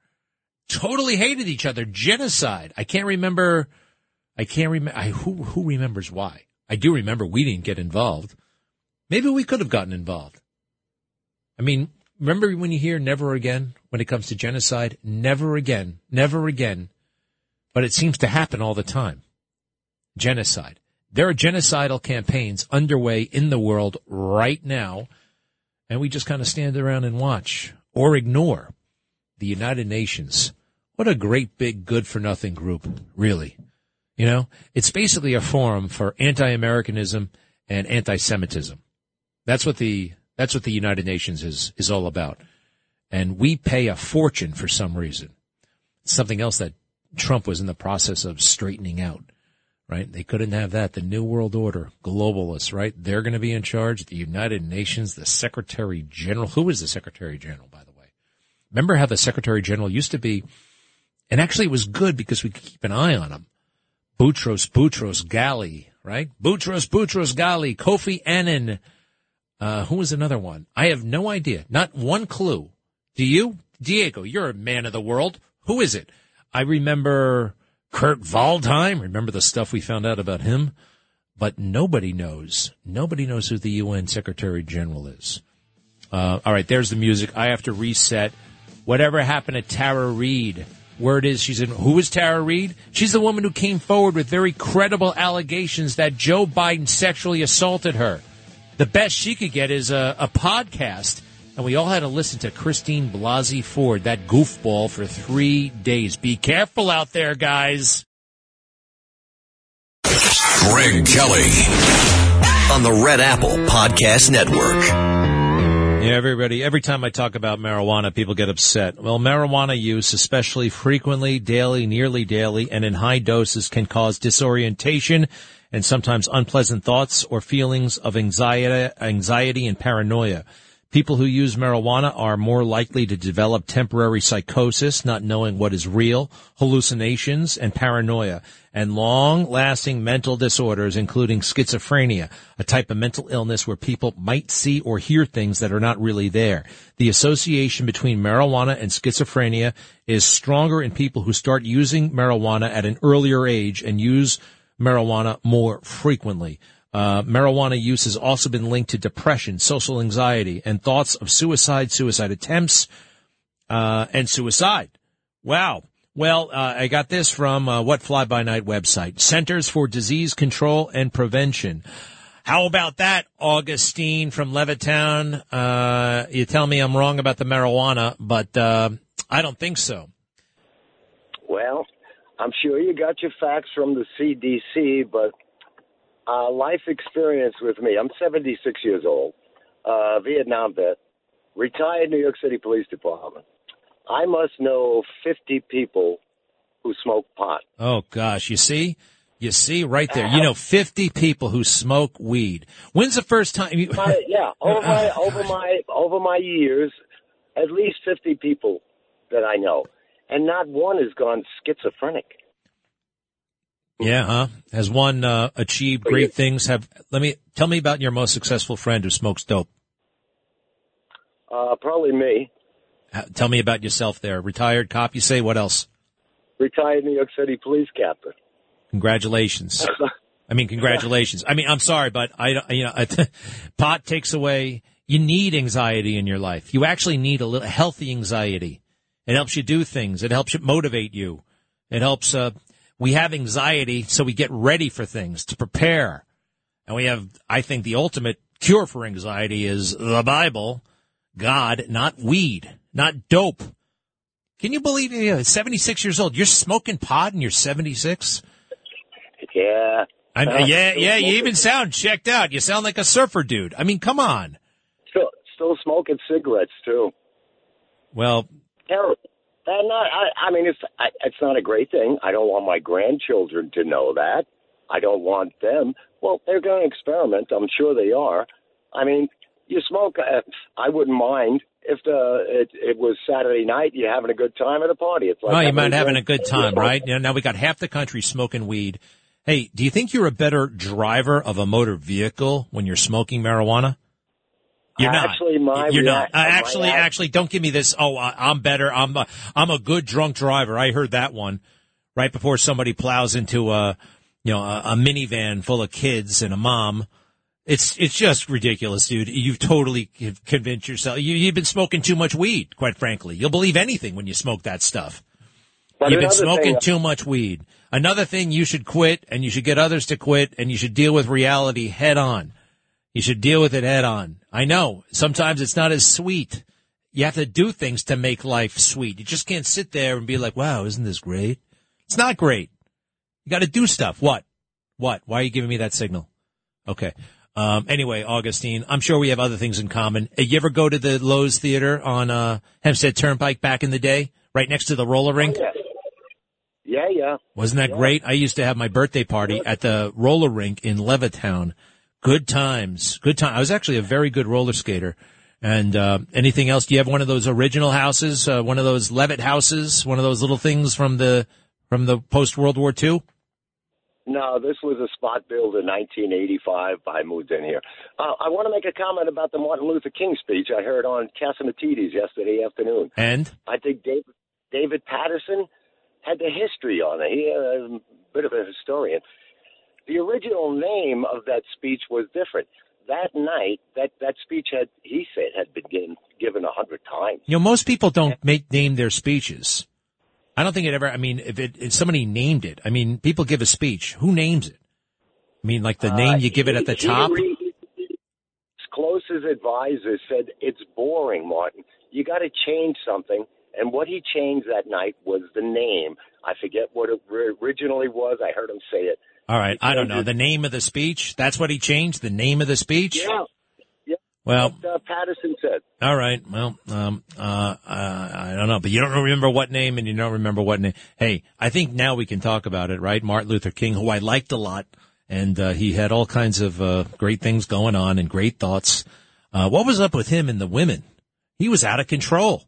Totally hated each other. Genocide. I can't remember. I can't remember. Who, who remembers why? I do remember we didn't get involved. Maybe we could have gotten involved. I mean, remember when you hear never again when it comes to genocide? Never again. Never again. But it seems to happen all the time genocide. There are genocidal campaigns underway in the world right now, and we just kind of stand around and watch or ignore the United Nations. What a great big good for nothing group, really. You know, it's basically a forum for anti-Americanism and anti-Semitism. That's what the that's what the United Nations is is all about. And we pay a fortune for some reason. Something else that Trump was in the process of straightening out right? They couldn't have that. The New World Order, globalists, right? They're going to be in charge. The United Nations, the Secretary General. Who is the Secretary General, by the way? Remember how the Secretary General used to be, and actually it was good because we could keep an eye on him. Boutros, Boutros, Ghali, right? Boutros, Boutros, Ghali, Kofi Annan. Uh, who was another one? I have no idea. Not one clue. Do you? Diego, you're a man of the world. Who is it? I remember Kurt Waldheim. Remember the stuff we found out about him? But nobody knows. Nobody knows who the UN Secretary General is. Uh, all right, there's the music. I have to reset. Whatever happened to Tara Reade? Word is she's in. Who is Tara Reade? She's the woman who came forward with very credible allegations that Joe Biden sexually assaulted her. The best she could get is a, a podcast and we all had to listen to Christine Blasey Ford, that goofball, for three days. Be careful out there, guys. Greg Kelly on the Red Apple Podcast Network. Yeah, everybody, every time I talk about marijuana, people get upset. Well, marijuana use, especially frequently, daily, nearly daily, and in high doses can cause disorientation and sometimes unpleasant thoughts or feelings of anxiety, anxiety and paranoia. People who use marijuana are more likely to develop temporary psychosis, not knowing what is real, hallucinations, and paranoia, and long-lasting mental disorders, including schizophrenia, a type of mental illness where people might see or hear things that are not really there. The association between marijuana and schizophrenia is stronger in people who start using marijuana at an earlier age and use marijuana more frequently. Uh, marijuana use has also been linked to depression, social anxiety, and thoughts of suicide, suicide attempts, uh, and suicide. Wow. Well, uh, I got this from uh, what Fly By Night website, Centers for Disease Control and Prevention. How about that, Augustine from Levittown? Uh, you tell me I'm wrong about the marijuana, but uh, I don't think so. Well, I'm sure you got your facts from the CDC, but uh, life experience with me. I'm 76 years old, uh, Vietnam vet, retired New York City Police Department. I must know 50 people who smoke pot. Oh gosh, you see? You see right there. You know 50 people who smoke weed. When's the first time you my, Yeah, over my over my over my years, at least 50 people that I know. And not one has gone schizophrenic. Yeah, huh? Has one uh, achieved great things? Have let me tell me about your most successful friend who smokes dope. Uh, probably me. Tell me about yourself there. Retired cop, you say? What else? Retired New York City police captain. Congratulations. I mean, congratulations. I mean, I'm sorry, but I, you know, pot takes away, you need anxiety in your life. You actually need a little healthy anxiety. It helps you do things. It helps you motivate you. It helps, uh, we have anxiety so we get ready for things to prepare. And we have, I think the ultimate cure for anxiety is the Bible, God, not weed, not dope. Can you believe it? You're 76 years old. You're smoking pot and you're 76? Yeah. I Uh, mean, yeah, yeah. You even sound checked out. You sound like a surfer dude. I mean, come on. Still, still smoking cigarettes too. Well, Terrible. And not, I, I mean, it's I, it's not a great thing. I don't want my grandchildren to know that. I don't want them. Well, they're going to experiment. I'm sure they are. I mean, you smoke. Uh, I wouldn't mind if the it, it was Saturday night. You're having a good time at a party. It's like well, you might having a good time, right? You know, now we got half the country smoking weed. Hey, do you think you're a better driver of a motor vehicle when you're smoking marijuana? You're not. Actually, my You're not. Uh, actually, react- actually, don't give me this. Oh, I, I'm better. I'm a, I'm a good drunk driver. I heard that one right before somebody plows into a, you know, a, a minivan full of kids and a mom. It's it's just ridiculous, dude. You've totally convinced yourself. You, you've been smoking too much weed, quite frankly. You'll believe anything when you smoke that stuff. But You've been smoking thing- too much weed. Another thing you should quit and you should get others to quit and you should deal with reality head on. You should deal with it head on. I know sometimes it's not as sweet. You have to do things to make life sweet. You just can't sit there and be like, wow, isn't this great? It's not great. You got to do stuff. What? What? Why are you giving me that signal? Okay. Um, anyway, Augustine, I'm sure we have other things in common. Uh, You ever go to the Loews Theater on uh, Hempstead Turnpike back in the day, right next to the roller rink? Yeah, yeah. yeah. Wasn't that great? I used to have my birthday party at the roller rink in Levittown. Good times. Good time. I was actually a very good roller skater. And uh, anything else? Do you have one of those original houses? Uh, one of those Levitt houses? One of those little things from the from the post World War II? No, this was a spot built in 1985. I moved in here. Uh, I want to make a comment about the Martin Luther King speech I heard on Catsimatidis yesterday afternoon. And I think David, David Paterson had the history on it. He uh, a bit of a historian. The original name of that speech was different. That night, that, that speech had, he said, had been given, given a hundred times. You know, most people don't make name their speeches. I don't think it ever. I mean, if it if somebody named it, I mean, people give a speech. Who names it? I mean, like the uh, name you give it at the He- he top. His close Pence's advisor said it's boring, Martin. You got to change something. And what he changed that night was the name. I forget what it originally was. I heard him say it. All right, I don't know the name of the speech. That's what he changed. The name of the speech. Yeah. Yeah. Well, Like, uh, Paterson said. All right. Well, um, uh, uh, I don't know, but you don't remember what name and you don't remember what name. Hey, I think now we can talk about it, right? Martin Luther King, who I liked a lot, and uh, he had all kinds of uh, great things going on and great thoughts. Uh, what was up with him and the women? He was out of control,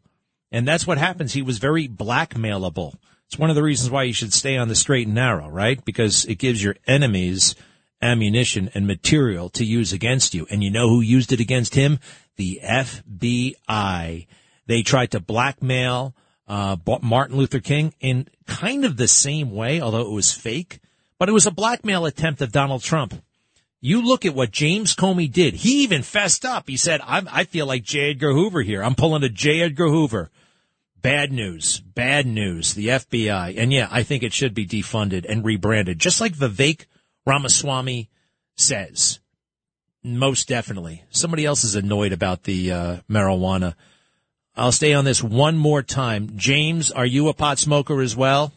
and that's what happens. He was very blackmailable. It's one of the reasons why you should stay on the straight and narrow, right? Because it gives your enemies ammunition and material to use against you. And you know who used it against him? The FBI. They tried to blackmail uh, Martin Luther King in kind of the same way, although it was fake. But it was a blackmail attempt of Donald Trump. You look at what James Comey did. He even fessed up. He said, I feel like J. Edgar Hoover here. I'm pulling a J. Edgar Hoover. Bad news. Bad news. The FBI. And yeah, I think it should be defunded and rebranded, just like Vivek Ramaswamy says. Most definitely. Somebody else is annoyed about the uh, marijuana. I'll stay on this one more time. James, are you a pot smoker as well?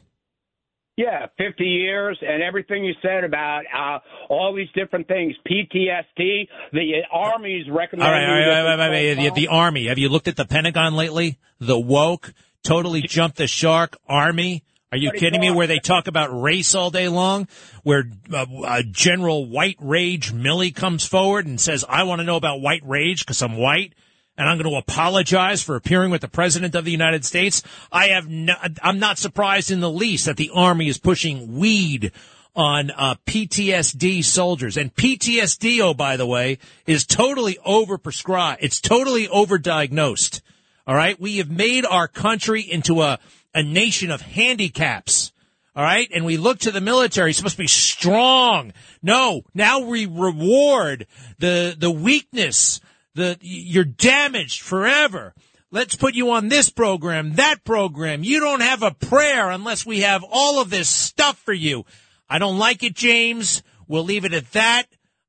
Yeah, 50 years and everything you said about uh, all these different things, PTSD, the Army's recommending. All right, all right, wait, wait. The, the Army. Have you looked at the Pentagon lately? The woke, totally jumped the shark Army. Are you What are you kidding me? Where they talk about race all day long, where uh, uh, General White Rage Milley comes forward and says, "I want to know about white rage because I'm white." And I'm going to apologize for appearing with the president of the United States. I have no, I'm not surprised in the least that the army is pushing weed on uh, PTSD soldiers. And PTSD, oh, by the way, is totally overprescribed. It's totally overdiagnosed. All right. We have made our country into a, a nation of handicaps. All right. And we look to the military. It's supposed to be strong. No. Now we reward the, the weakness. The, you're damaged forever. Let's put you on this program, that program. You don't have a prayer unless we have all of this stuff for you. I don't like it, James. We'll leave it at that.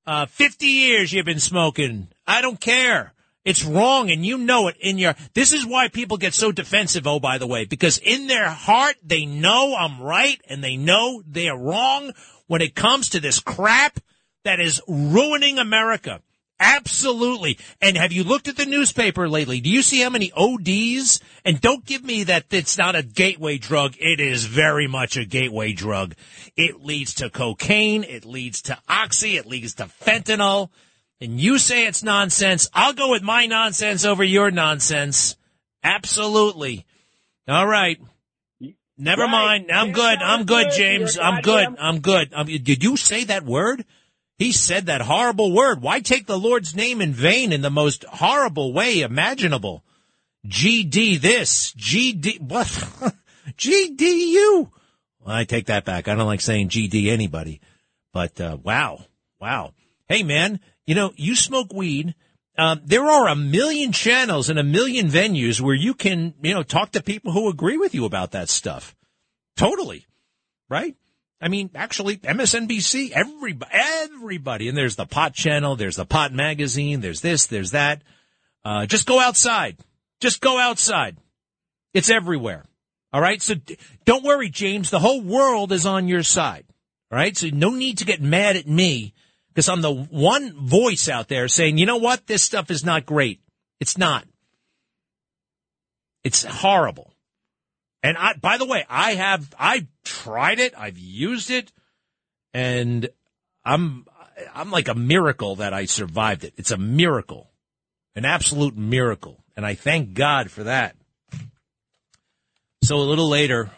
Uh, 50 years you've been smoking. I don't care. It's wrong and you know it in your, this is why people get so defensive, oh, by the way, because in their heart, they know I'm right and they know they're wrong when it comes to this crap that is ruining America. Absolutely. And have you looked at the newspaper lately? Do you see how many ODs? And don't give me that it's not a gateway drug. It is very much a gateway drug. It leads to cocaine. It leads to oxy. It leads to fentanyl. And you say it's nonsense. I'll go with my nonsense over your nonsense. Absolutely. All right. Never Right. mind. I'm You're good. I'm good, good. James. I'm good. I'm good. Um, did you say that word? He said that horrible word. Why take the Lord's name in vain in the most horrible way imaginable? GD this, GD, what? GDU. Well, I take that back. I don't like saying GD anybody, but, uh, wow. Wow. Hey man, you know, you smoke weed. Um, there are a million channels and a million venues where you can, you know, talk to people who agree with you about that stuff. Totally. Right? I mean, actually, MSNBC, everybody, everybody, and there's the pot channel, there's the pot magazine, there's this, there's that. Uh, just go outside. Just go outside. It's everywhere. All right. So don't worry, James. The whole world is on your side. All right. So no need to get mad at me because I'm the one voice out there saying, you know what? This stuff is not great. It's not. It's horrible. And I, by the way, I have, I've tried it. I've used it and I'm, I'm like a miracle that I survived it. It's a miracle, an absolute miracle. And I thank God for that. So a little later,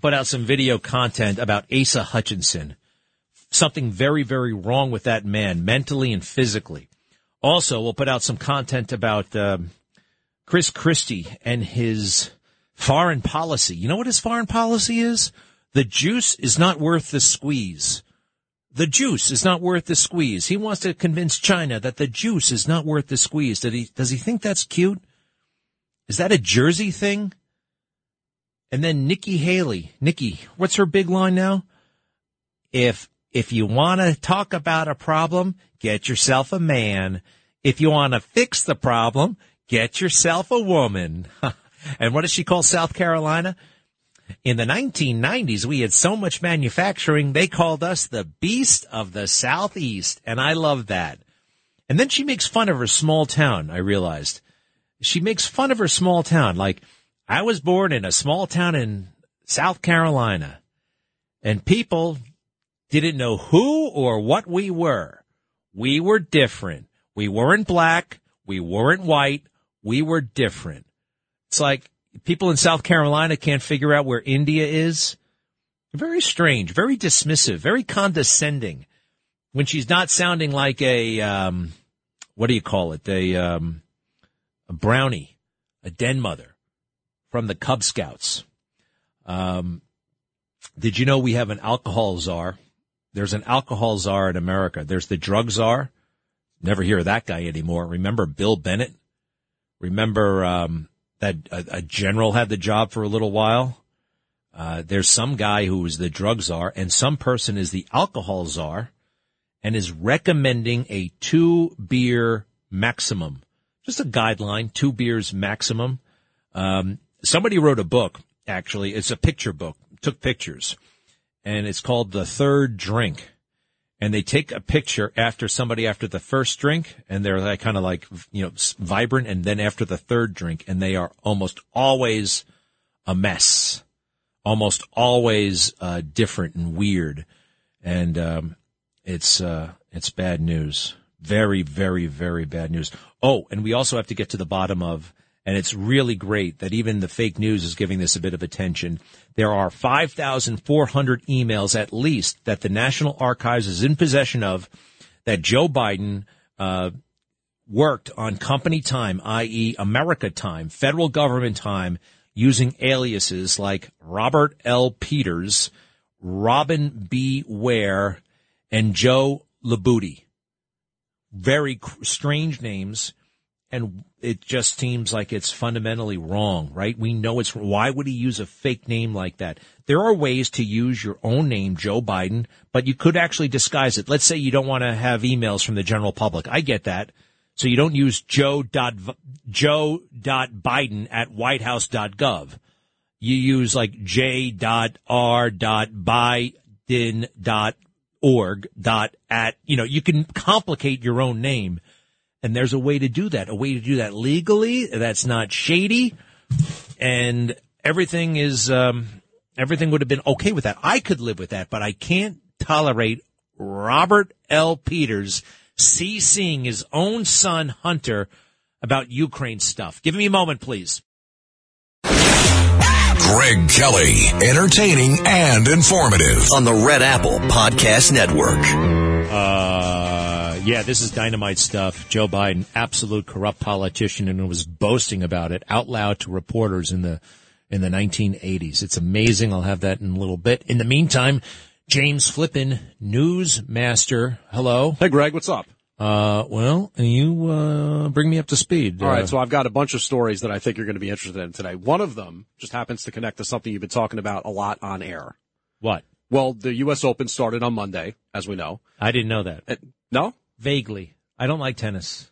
put out some video content about Asa Hutchinson. Something very, very wrong with that man, mentally and physically. Also, we'll put out some content about um, Chris Christie and his foreign policy. You know what his foreign policy is? The juice is not worth the squeeze. The juice is not worth the squeeze. He wants to convince China that the juice is not worth the squeeze. Did he, does he think that's cute? Is that a Jersey thing? And then Nikki Haley. Nikki, what's her big line now? If, if you want to talk about a problem, get yourself a man. If you want to fix the problem, get yourself a woman. and what does she call South Carolina? In the 1990s, we had so much manufacturing, they called us the beast of the Southeast. And I love that. And then she makes fun of her small town, I realized. She makes fun of her small town. Like, I was born in a small town in South Carolina, and people didn't know who or what we were. We were different. We weren't black. We weren't white. We were different. It's like people in South Carolina can't figure out where India is. Very strange, very dismissive, very condescending when she's not sounding like a, um, what do you call it? A, um, a brownie, a den mother from the Cub Scouts. Um, did you know we have an alcohol czar? There's an alcohol czar in America. There's the drug czar. Never hear of that guy anymore. Remember Bill Bennett? Remember um, that a, a, general had the job for a little while? Uh, there's some guy who is the drug czar, and some person is the alcohol czar, and is recommending a two beer maximum, just a guideline, two beers maximum. Um, somebody wrote a book. Actually, it's a picture book. Took pictures, and it's called The Third Drink and they take a picture after somebody after the first drink and they're like kind of like you know vibrant and then after the third drink and they are almost always a mess. Almost always uh, different and weird. And um, it's uh, it's bad news. Very very very bad news. Oh and we also have to get to the bottom of and it's really great that even the fake news is giving this a bit of attention. There are 5,400 emails at least that the National Archives is in possession of that Joe Biden uh, worked on company time, i.e., America time, federal government time, using aliases like Robert L. Peters, Robin B. Ware, and Joe LaBooty. Very strange names and it just seems like it's fundamentally wrong, right? We know it's why would he use a fake name like that? There are ways to use your own name, Joe Biden, but you could actually disguise it. Let's say you don't want to have emails from the general public. I get that. So you don't use Joe dot Joe dot Biden at whitehouse.gov. You use like J dot R dot Biden dot org dot at, you know, you can complicate your own name and there's a way to do that, a way to do that legally. That's not shady. And everything is, um, everything would have been okay with that. I could live with that, but I can't tolerate Robert L. Peters CCing his own son Hunter about Ukraine stuff. Give me a moment, please. Greg Kelly, entertaining and informative on the Red Apple Podcast Network. Uh, yeah, this is dynamite stuff. Joe Biden, absolute corrupt politician, and was boasting about it out loud to reporters in the in the 1980s. It's amazing. I'll have that in a little bit. In the meantime, James Flippin, newsmaster. Hello. Hey, Greg. What's up? Uh, well, you uh, bring me up to speed. All right, Uh, so I've got a bunch of stories that I think you're going to be interested in today. One of them just happens to connect to something you've been talking about a lot on air. What? Well, the U.S. Open started on Monday, as we know. I didn't know that. Uh, no? Vaguely. I don't like tennis.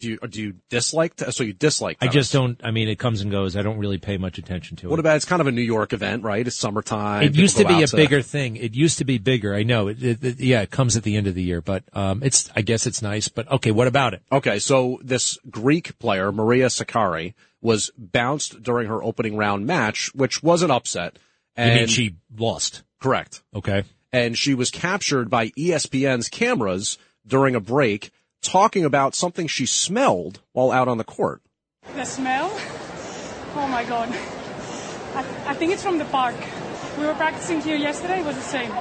Do you do you dislike? T- so you dislike? I just don't. I mean, it comes and goes. I don't really pay much attention to it. What about? It's kind of a New York event, right? It's summertime. It used to be a out bigger thing. It used to be bigger. I know. It, it, it- yeah, it comes at the end of the year, but um, it's. I guess it's nice. But okay, what about it? Okay, so this Greek player, Maria Sakkari, was bounced during her opening round match, which was an upset. You And mean she lost? correct. Okay. And she was captured by ESPN's cameras during a break talking about something she smelled while out on the court. The smell? Oh my god. I, I think it's from the park. We were practicing here yesterday, it was the same.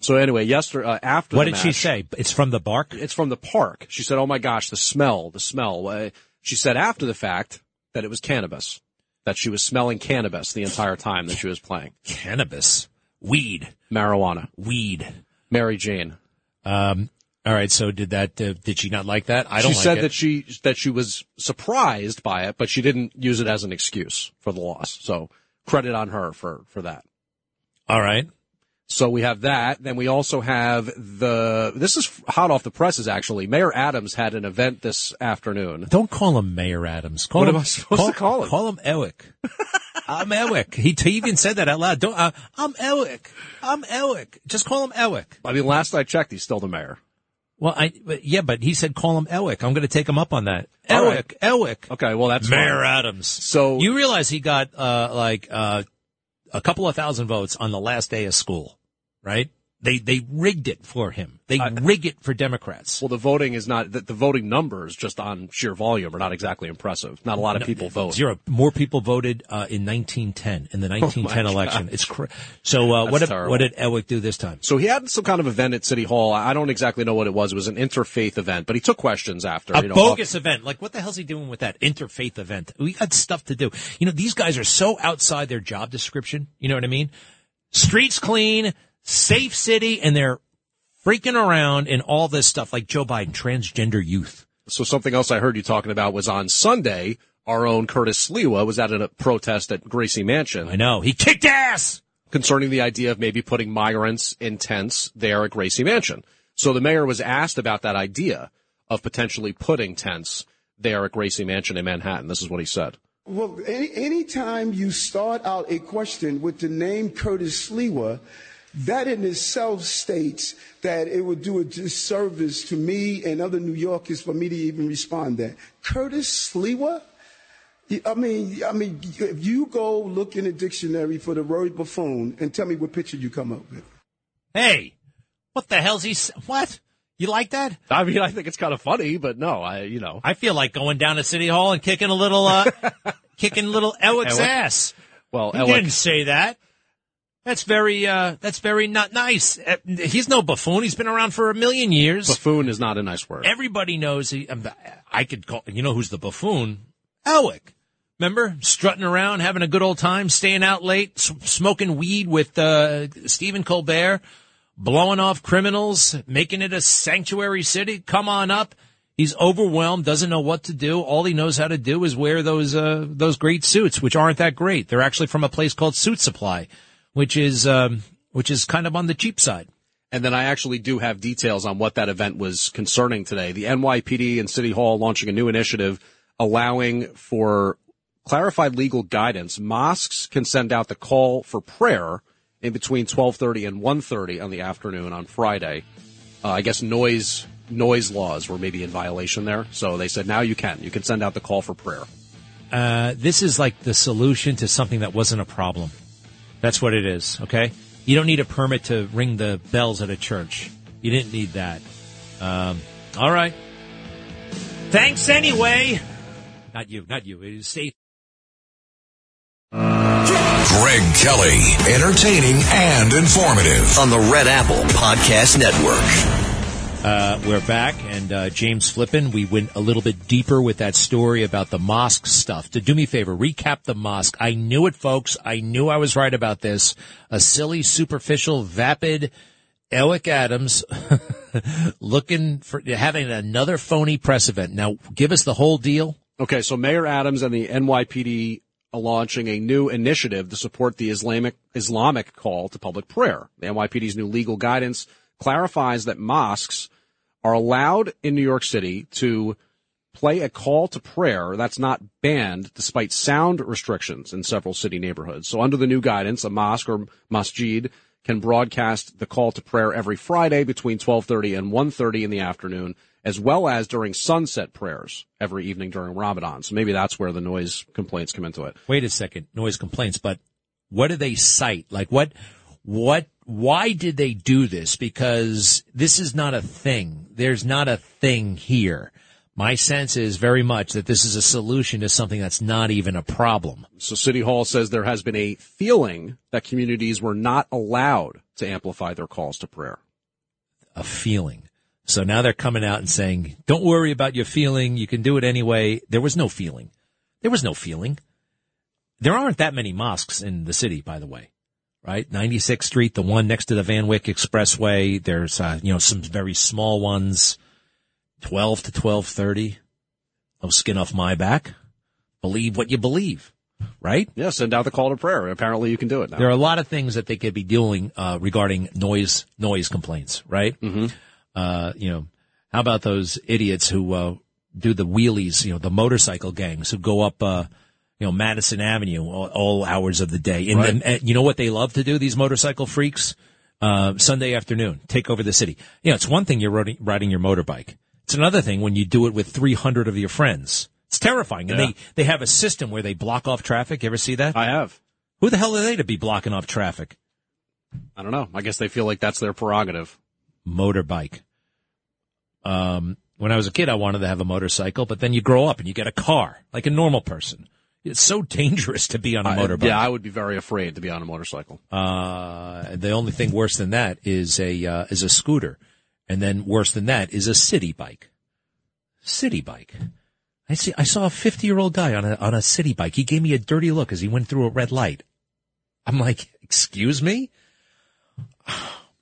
So anyway, yesterday uh, after What the did she say? It's from the bark. It's from the park. She said, "Oh my gosh, the smell, the smell." Uh, she said after the fact that it was cannabis, that she was smelling cannabis the entire time that she was playing. Cannabis, weed, marijuana, weed. Mary Jane. Um. All right. So did that? Uh, did she not like that? I don't. she like said it. that she that she was surprised by it, but she didn't use it as an excuse for the loss. So credit on her for for that. All right. So we have that. Then we also have the, this is hot off the presses actually. Mayor Adams had an event this afternoon. Don't call him Mayor Adams. Call What him, am I supposed to call him? Call him Ewick. I'm Ewick. He, he even said that out loud. Don't, uh, I'm Ewick. I'm Ewick. Just call him Ewick. I mean, last I checked, he's still the mayor. Well, I, but yeah, but he said call him Ewick. I'm going to take him up on that. All right. Ewick. Okay, well that's Mayor fine. Adams. So You realize he got, uh, like, uh, a couple of thousand votes on the last day of school, right? They, they rigged it for him. They rig it for Democrats. Well, the voting is not the, the voting numbers just on sheer volume are not exactly impressive. Not a lot of No, people vote. Zero. More people voted uh, in 1910 in the 1910 my election. gosh. It's cra- so. Uh, what did, what did Ewick do this time? So he had some kind of event at City Hall. I don't exactly know what it was. It was an interfaith event, but he took questions after. A you know, bogus event. Like, what the hell's he doing with that interfaith event? We got stuff to do. You know, these guys are so outside their job description. You know what I mean? Streets clean, safe city, and they're freaking around and all this stuff like Joe Biden, transgender youth. So something else I heard you talking about was on Sunday. Our own Curtis Sliwa was at a protest at Gracie Mansion. I know he kicked ass concerning the idea of maybe putting migrants in tents there at Gracie Mansion. So the mayor was asked about that idea of potentially putting tents there at Gracie Mansion in Manhattan. This is what he said. Well, any anytime you start out a question with the name Curtis Sliwa, that in itself states that it would do a disservice to me and other New Yorkers for me to even respond that. Curtis Sliwa? I mean, I mean, if you go look in a dictionary for the word buffoon and tell me what picture you come up with. Hey, what the hell's he? What? You like that? I mean, I think it's kind of funny, but no, I, you know. I feel like going down to City Hall and kicking a little, uh, kicking little Ewick's Ewick? ass. Well, He Ewick- didn't say that. That's very, uh, that's very not nice. Uh, He's no buffoon. He's been around for a million years. Buffoon is not a nice word. Everybody knows he, um, I could call, you know who's the buffoon? Ewick. Remember? Strutting around, having a good old time, staying out late, smoking weed with, uh, Stephen Colbert, blowing off criminals, making it a sanctuary city. Come on up. He's overwhelmed, doesn't know what to do. All he knows how to do is wear those, uh, those great suits, which aren't that great. They're actually from a place called Suitsupply, which is, um, which is kind of on the cheap side. And then I actually do have details on what that event was concerning today. The NYPD and City Hall launching a new initiative allowing for clarified legal guidance. Mosques can send out the call for prayer in between 12:30 and 1:30 on the afternoon on Friday. Uh, I guess noise noise laws were maybe in violation there, so they said now you can. You can send out the call for prayer. uh, this is like the solution to something that wasn't a problem. That's what it is. Okay, you don't need a permit to ring the bells at a church. You didn't need that. Um, all right. Thanks anyway. Not you. Not you. It is Stay. Greg Kelly, entertaining and informative on the Red Apple Podcast Network. Uh, we're back, and uh, James Flippin. We went a little bit deeper with that story about the mosque stuff. To do me a favor, recap the mosque. I knew it, folks. I knew I was right about this. A silly, superficial, vapid Ewick Adams looking for having another phony press event. Now, give us the whole deal. Okay, so Mayor Adams and the NYPD are launching a new initiative to support the Islamic Islamic call to public prayer. The NYPD's new legal guidance clarifies that mosques are allowed in New York City to play a call to prayer that's not banned despite sound restrictions in several city neighborhoods. So under the new guidance, a mosque or masjid can broadcast the call to prayer every Friday between 12:30 and 1:30 in the afternoon as well as during sunset prayers every evening during Ramadan. So maybe that's where the noise complaints come into it. Wait a second, noise complaints, but what do they cite? Like what, what, why did they do this? Because this is not a thing. There's not a thing here. My sense is very much that this is a solution to something that's not even a problem. So City Hall says there has been a feeling that communities were not allowed to amplify their calls to prayer. A feeling. So now they're coming out and saying, don't worry about your feeling. You can do it anyway. There was no feeling. There was no feeling. There aren't that many mosques in the city, by the way, right? 96th Street, the one next to the Van Wyck Expressway. There's, uh, you know, some very small ones, 12 to 1230. No skin off my back. Believe what you believe. right? Yeah, send out the call to prayer. Apparently, you can do it now. There are a lot of things that they could be doing uh, regarding noise noise complaints, right? Mm-hmm. Uh, you know, how about those idiots who uh, do the wheelies? You know, the motorcycle gangs who go up, uh, you know, Madison Avenue all, all hours of the day. And Right. then, uh, you know what they love to do? These motorcycle freaks, uh, Sunday afternoon, take over the city. You know, it's one thing you're riding, riding your motorbike. It's another thing when you do it with 300 of your friends. It's terrifying. And Yeah. they, they have a system where they block off traffic. You ever see that? I have. Who the hell are they to be blocking off traffic? I don't know. I guess they feel like that's their prerogative. Motorbike. Um, when I was a kid, I wanted to have a motorcycle, but then you grow up and you get a car, like a normal person. It's so dangerous to be on a motorbike. yeah, I would be very afraid to be on a motorcycle. Uh, the only thing worse than that is a uh, is a scooter, and then worse than that is a city bike. City bike. I see. I saw a fifty year old guy on a on a city bike. He gave me a dirty look as he went through a red light. I'm like, excuse me.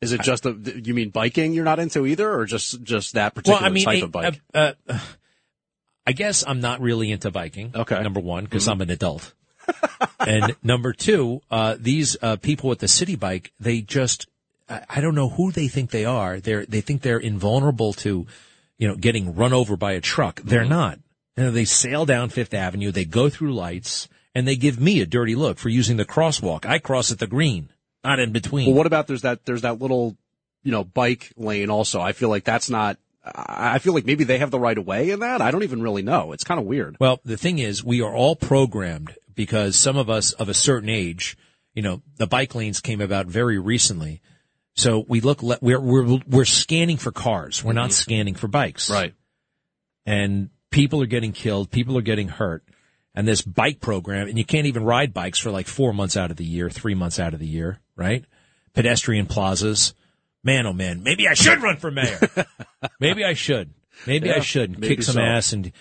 Is it just a, you mean biking you're not into either, or just just that particular well, I mean, type a- of bike? uh, uh, I guess I'm not really into biking. Okay. Number one, because Mm-hmm. I'm an adult. and number two, uh, these uh, people with the city bike, they just, I, I don't know who they think they are. They're, they think they're invulnerable to, you know, getting run over by a truck. They're Mm-hmm. not. You know, they sail down Fifth Avenue, they go through lights, and they give me a dirty look for using the crosswalk. I cross at the green, not in between. Well, what about there's that there's that little you know bike lane also? I feel like that's not. I feel like maybe they have the right of way in that. I don't even really know. It's kind of weird. Well, the thing is, we are all programmed because some of us of a certain age, you know, the bike lanes came about very recently. So we look, le- we're, we're, we're scanning for cars. We're not mm-hmm. scanning for bikes. Right. And people are getting killed. People are getting hurt. And this bike program, and you can't even ride bikes for like four months out of the year, three months out of the year, right? Pedestrian plazas. Man, oh man, maybe I should run for mayor. maybe I should. Maybe I should kick some so. ass and,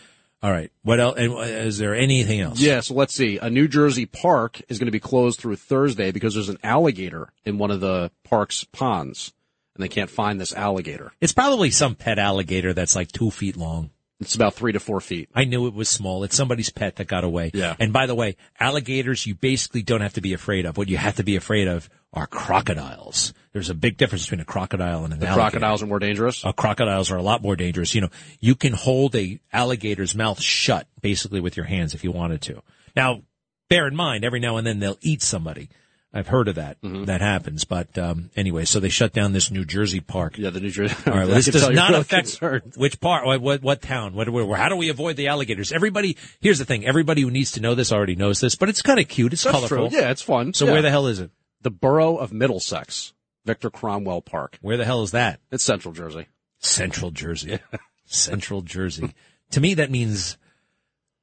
all right. What else? and, Is there anything else? Yeah, so let's see. A New Jersey park is going to be closed through Thursday because there's an alligator in one of the park's ponds, and they can't find this alligator. It's probably some pet alligator that's like two feet long. It's about three to four feet. I knew it was small. It's somebody's pet that got away. Yeah. And by the way, alligators you basically don't have to be afraid of. What you have to be afraid of are crocodiles. There's a big difference between a crocodile and an The alligator. crocodiles are more dangerous. Uh, crocodiles are a lot more dangerous. You know, you can hold a alligator's mouth shut basically with your hands if you wanted to. Now, bear in mind, every now and then they'll eat somebody. I've heard of that. Mm-hmm. That happens. But um, anyway, so they shut down this New Jersey park. Yeah, the New Jersey. All right, well, this does not affect concerned. which part, what, what, what town, what, where, how do we avoid the alligators? Everybody, here's the thing: everybody who needs to know this already knows this, but it's kind of cute. It's That's colorful. true. Yeah, it's fun. So Yeah. where the hell is it? The borough of Middlesex, Victor Crowell Park. Where the hell is that? It's Central Jersey. Central Jersey. Central Jersey. To me, that means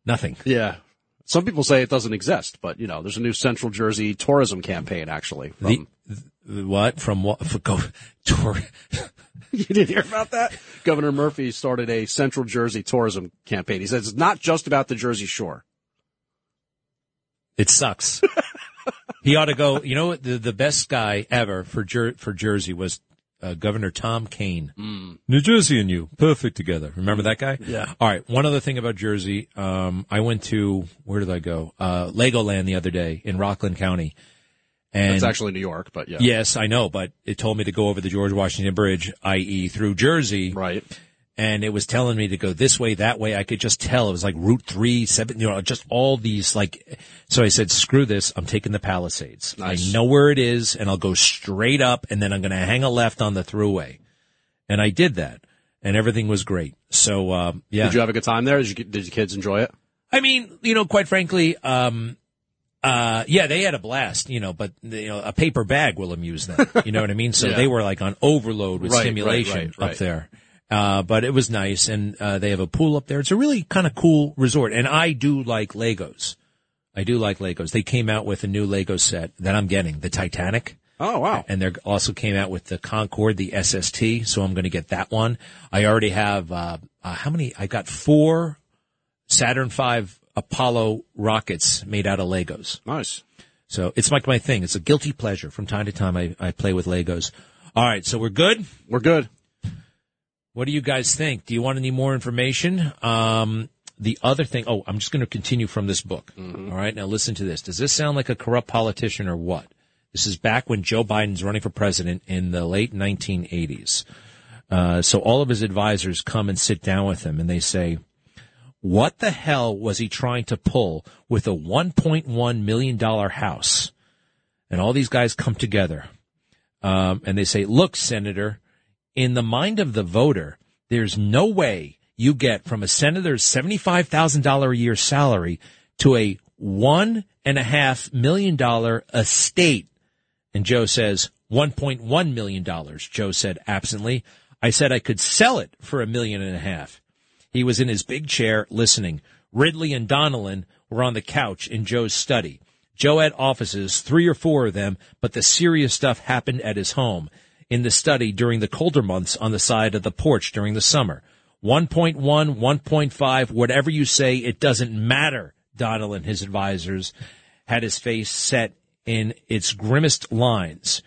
nothing. Yeah. Some people say it doesn't exist, but you know, there's a new Central Jersey tourism campaign actually. From, The, what from what? For go tour. you didn't hear about that? Governor Murphy started a Central Jersey tourism campaign. He says it's not just about the Jersey Shore. It sucks. He ought to go. You know, what? the the best guy ever for Jer- for Jersey was uh, Governor Tom Kean. New Jersey and you, perfect together. Remember that guy? Yeah. All right. One other thing about Jersey. Um, I went to where did I go? Uh, Legoland the other day in Rockland County. And That's actually New York, but yeah. Yes, I know, but it told me to go over the George Washington Bridge, i.e. through Jersey. Right. And it was telling me to go this way, that way. I could just tell it was like Route three, seven, you know, just all these like. So I said, "Screw this! I'm taking the Palisades. Nice. I know where it is, and I'll go straight up, and then I'm going to hang a left on the Thruway." And I did that, and everything was great. So um, yeah, Did you have a good time there? Did, you, did your kids enjoy it? I mean, you know, quite frankly, um, uh, yeah, they had a blast, you know, but you know, a paper bag will amuse them. You know what I mean? So Yeah. they were like on overload with Right, right, stimulation right, up there. Uh, but it was nice, and uh, they have a pool up there. It's a really kind of cool resort, and I do like Legos. I do like Legos. They came out with a new Lego set that I'm getting, the Titanic. Oh wow! And they also came out with the Concorde, the SST. So I'm going to get that one. I already have uh, uh, how many? I got four Saturn V Apollo rockets made out of Legos. Nice. So it's like my thing. It's a guilty pleasure. From time to time, I, I play with Legos. All right, so we're good. We're good. What do you guys think? Do you want any more information? Um, the other thing, oh, I'm just going to continue from this book. Mm-hmm. All right, now listen to this. Does this sound like a corrupt politician or what? This is back when Joe Biden's running for president in the late 1980s. Uh, so all of his advisors come and sit down with him and they say, what the hell was he trying to pull with a $1.1 million house? And all these guys come together. Um, and they say, look, Senator, in the mind of the voter, there's no way you get from a senator's $75,000 a year salary to a one and a half million dollar estate. And Joe says, $1.1 million, Joe said absently. I said I could sell it for a million and a half. He was in his big chair listening. Ridley and Donilon were on the couch in Joe's study. Joe had offices, three or four of them, but the serious stuff happened at his home, in the study during the colder months on the side of the porch during the summer. 1.1, 1.5, whatever you say, it doesn't matter, Donald and his advisors, had his face set in its grimmest lines,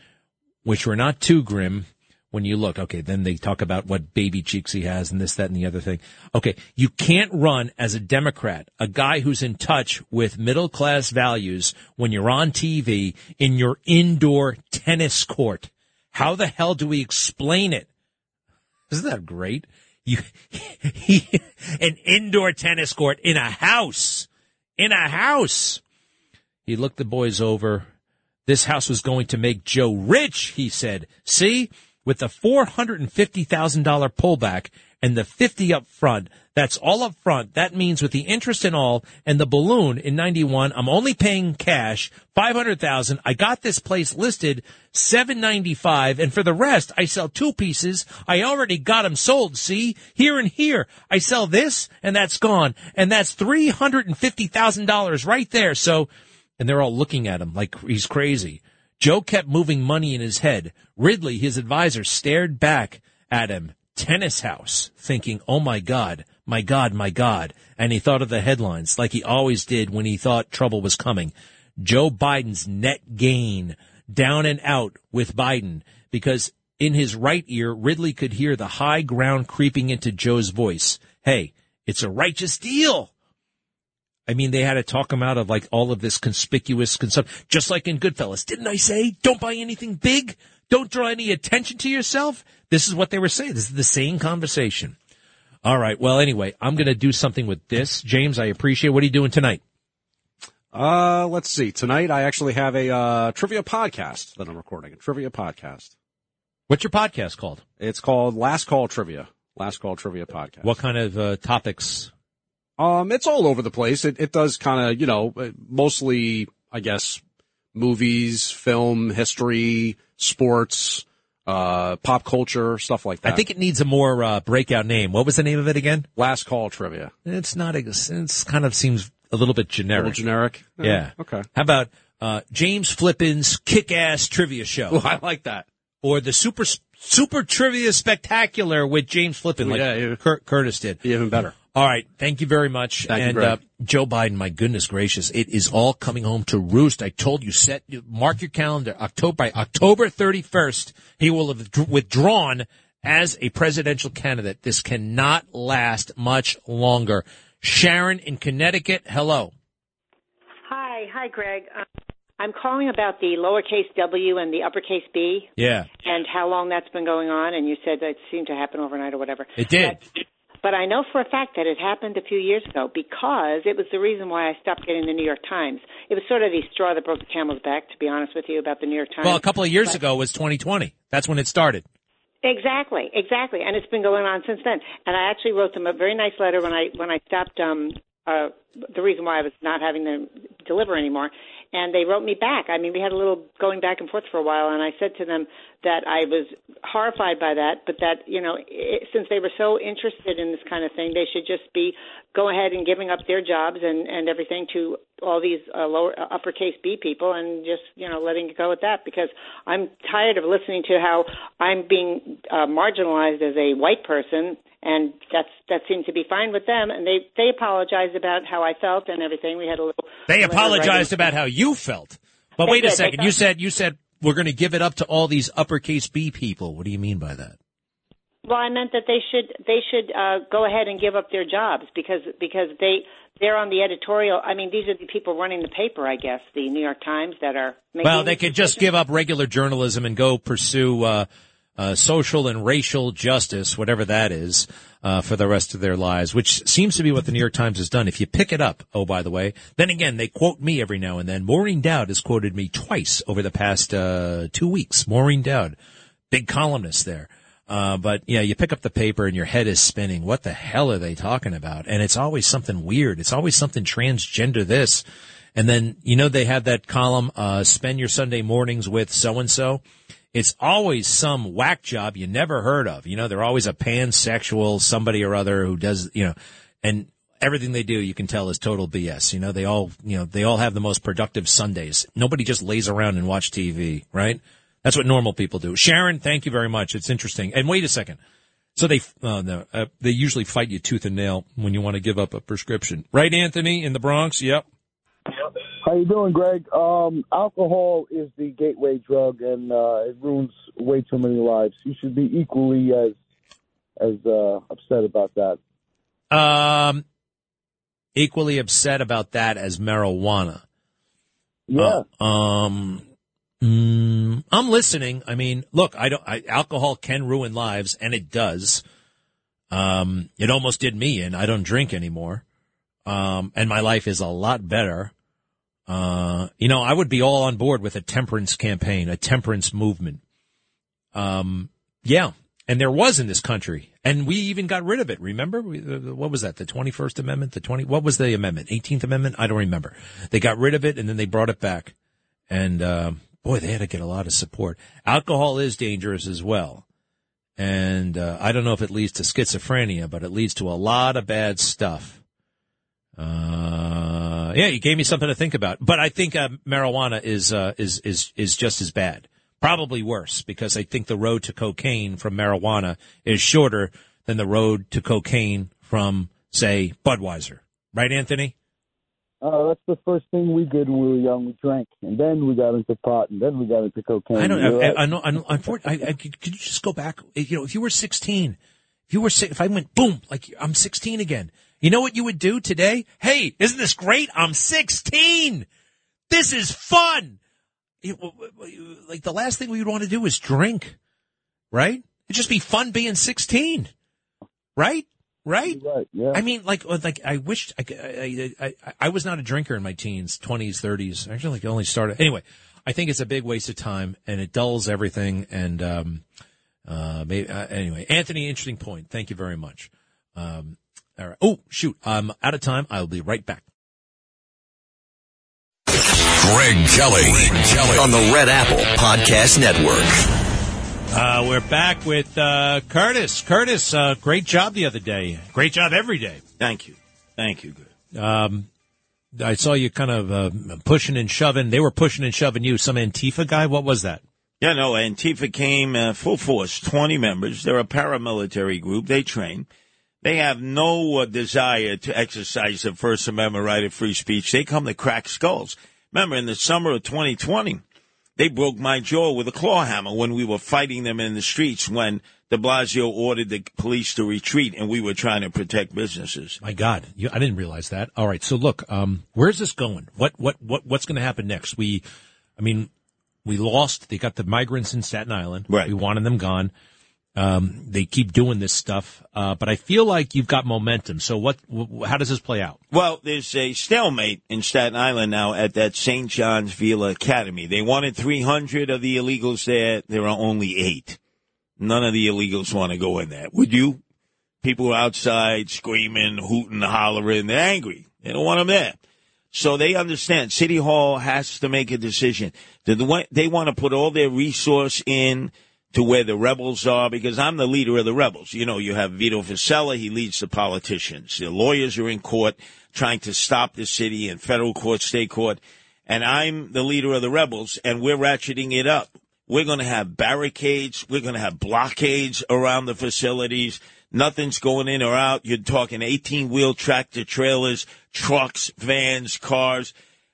which were not too grim when you look. Okay, then they talk about what baby cheeks he has and this, that, and the other thing. Okay, you can't run as a Democrat, a guy who's in touch with middle class values when you're on TV in your indoor tennis court. How the hell do we explain it? Isn't that great? You, an indoor tennis court in a house, in a house. He looked the boys over. This house was going to make Joe rich, he said. See, with the $450,000 pullback and the 50 up front, that's all up front. That means with the interest and all and the balloon in 91, I'm only paying cash 500,000. I got this place listed 795 and for the rest, I sell two pieces. I already got them sold. See here and here. I sell this and that's gone. And that's $350,000 right there. So, and they're all looking at him like he's crazy. Joe kept moving money in his head. Ridley, his advisor, stared back at him. Tennis house, thinking, oh my God, my God, my God. And he thought of the headlines like he always did when he thought trouble was coming. Joe Biden's net gain down and out with Biden because in his right ear, Ridley could hear the high ground creeping into Joe's voice. Hey, it's a righteous deal. I mean, they had to talk him out of like all of this conspicuous consumption, just like in Goodfellas. Didn't I say don't buy anything big? Don't draw any attention to yourself? This is what they were saying. This is the same conversation. All right. Well, anyway, I'm going to do something with this. James, I appreciate. What are you doing tonight? Uh, let's see. Tonight I actually have a uh, trivia podcast that I'm recording. A trivia podcast. What's your podcast called? It's called Last Call Trivia. Last Call Trivia podcast. What kind of uh, topics? Um, it's all over the place. It it does kind of you know uh, mostly I guess movies, film, history, sports, uh, pop culture, stuff like that. I think it needs a more uh, breakout name. What was the name of it again? Last Call Trivia. It's not. It's kind of seems a little bit generic. A little generic. Yeah. Okay. How about uh, James Flippin's Kick-Ass Trivia Show? Oh, I like that. Or the Super Super Trivia Spectacular with James Flippin, like Yeah, yeah. Cur- Curtis did. Even better. All right. Thank you very much. Thank you, and Greg. uh, Joe Biden, my goodness gracious, it is all coming home to roost. I told you, set mark your calendar. October by October 31st, he will have withdrawn as a presidential candidate. This cannot last much longer. Sharon in Connecticut, hello. Hi, hi, Greg. Um, I'm calling about the lowercase w and the uppercase b Yeah, and how long that's been going on. And you said that seemed to happen overnight or whatever. it did. But I know for a fact that it happened a few years ago because it was the reason why I stopped getting the New York Times. It was sort of the straw that broke the camel's back, to be honest with you, about the New York Times. Well, a couple of years But- ago was 2020. That's when it started. Exactly, exactly, and it's been going on since then. And I actually wrote them a very nice letter when I when I stopped. Um, uh, the reason why I was not having them deliver anymore, and they wrote me back. I mean, we had a little going back and forth for a while, and I said to them that I was horrified by that, but that you know, i since they were so interested in this kind of thing, they should just be go ahead and giving up their jobs and and everything to all these uh, lower uh, uppercase B people, and just you know letting it go at that because I'm tired of listening to how I'm being uh, marginalized as a white person, and that's that seemed to be fine with them, and they they apologized about how I felt and everything. We had a little. They apologized about how you felt. But They wait a did. They second. You said you said we're going to give it up to all these uppercase B people. What do you mean by that? Well, I meant that they should they should uh, go ahead and give up their jobs because because they they're on the editorial. I mean, these are the people running the paper, I guess, the New York Times that are. Well, they could just give up regular journalism and go pursue uh, uh, social and racial justice, whatever that is, uh, for the rest of their lives, which seems to be what the New York Times has done. If you pick it up, oh, by the way, then again, they quote me every now and then. Maureen Dowd has quoted me twice over the past uh, two weeks. Maureen Dowd, big columnist there. Uh, but yeah, you pick up the paper and your head is spinning. What the hell are they talking about? And it's always something weird. It's always something transgender this. And then, you know, they have that column, uh, spend your Sunday mornings with so and so. It's always some whack job you never heard of. You know, they're always a pansexual somebody or other who does, you know, and everything they do, you can tell is total BS. You know, they all, you know, they all have the most productive Sundays. Nobody just lays around and watch TV, right? That's what normal people do. Sharon, thank you very much. It's interesting. And wait a second. So they, uh, no, uh, they usually fight you tooth and nail when you want to give up a prescription, right, Anthony, in the Bronx? Yep. How you doing, Greg? Um, alcohol is the gateway drug, and uh, it ruins way too many lives. You should be equally as as uh, upset about that. Um, equally upset about that as marijuana. Yeah. Uh, um, mm, I'm listening. I mean, look, I don't. I, alcohol can ruin lives, and it does. Um, it almost did me, and I don't drink anymore. Um, and my life is a lot better. Uh, you know, I would be all on board with a temperance campaign, a temperance movement. Um, yeah. And there was in this country. And we even got rid of it. Remember? What was that? The 21st Amendment? The 20, what was the amendment? 18th Amendment? I don't remember. They got rid of it and then they brought it back. And, uh, boy, they had to get a lot of support. Alcohol is dangerous as well. And, uh, I don't know if it leads to schizophrenia, but it leads to a lot of bad stuff. Uh, yeah, you gave me something to think about. But I think uh, marijuana is uh, is is is just as bad, probably worse, because I think the road to cocaine from marijuana is shorter than the road to cocaine from, say, Budweiser. Right, Anthony? Uh, that's the first thing we did when we were young. We drank, and then we got into pot, and then we got into cocaine. I don't. I, right. I, know. I, know- unfortunately, I, I, could, could you just go back? You know, if you were 16, if you were, if I went boom, like I'm 16 again, you know what you would do today? Hey, isn't this great? I'm 16. This is fun. It- like the last thing we would want to do is drink, right? It'd just be fun being 16, right? Right? Right. Yeah. I mean, like, like I wished I, I, I, I, I was not a drinker in my teens, 20s, 30s. Actually, like, only started. Anyway, I think it's a big waste of time and it dulls everything. And, um, uh, maybe, uh, anyway, Anthony, interesting point. Thank you very much. Um, all right. Oh, shoot. I'm out of time. I'll be right back. Greg Kelly. Kelly on the Red Apple Podcast Network. Uh, we're back with uh, Curtis. Curtis, uh, great job the other day. Great job every day. Thank you. Thank you. Um, I saw you kind of uh, pushing and shoving. They were pushing and shoving you. Some Antifa guy. What was that? Yeah, no, Antifa came uh, full force, 20 members. They're a paramilitary group. They train. They have no uh, desire to exercise the First Amendment right of free speech. They come to crack skulls. Remember, in the summer of 2020, they broke my jaw with a claw hammer when we were fighting them in the streets when de Blasio ordered the police to retreat and we were trying to protect businesses. My God, you, I didn't realize that. All right, so look, um, where's this going? What what what what's going to happen next? We, I mean, we lost. They got the migrants in Staten Island. Right. We wanted them gone. Um, they keep doing this stuff, uh, but I feel like you've got momentum. So what? wh- How does this play out? Well, there's a stalemate in Staten Island now at that St. John's Villa Academy. They wanted 300 of the illegals there. There are only eight. None of the illegals want to go in there. Would you? People are outside screaming, hooting, hollering. They're angry. They don't want them there. So they understand City Hall has to make a decision. They want to put all their resource in to where the rebels are because I'm the leader of the rebels. You know, you have Vito Fossella. He leads the politicians. The lawyers are in court trying to stop the city in federal court, state court. And I'm the leader of the rebels and we're ratcheting it up. We're going to have barricades. We're going to have blockades around the facilities. Nothing's going in or out. You're talking 18 wheel tractor trailers, trucks, vans, cars.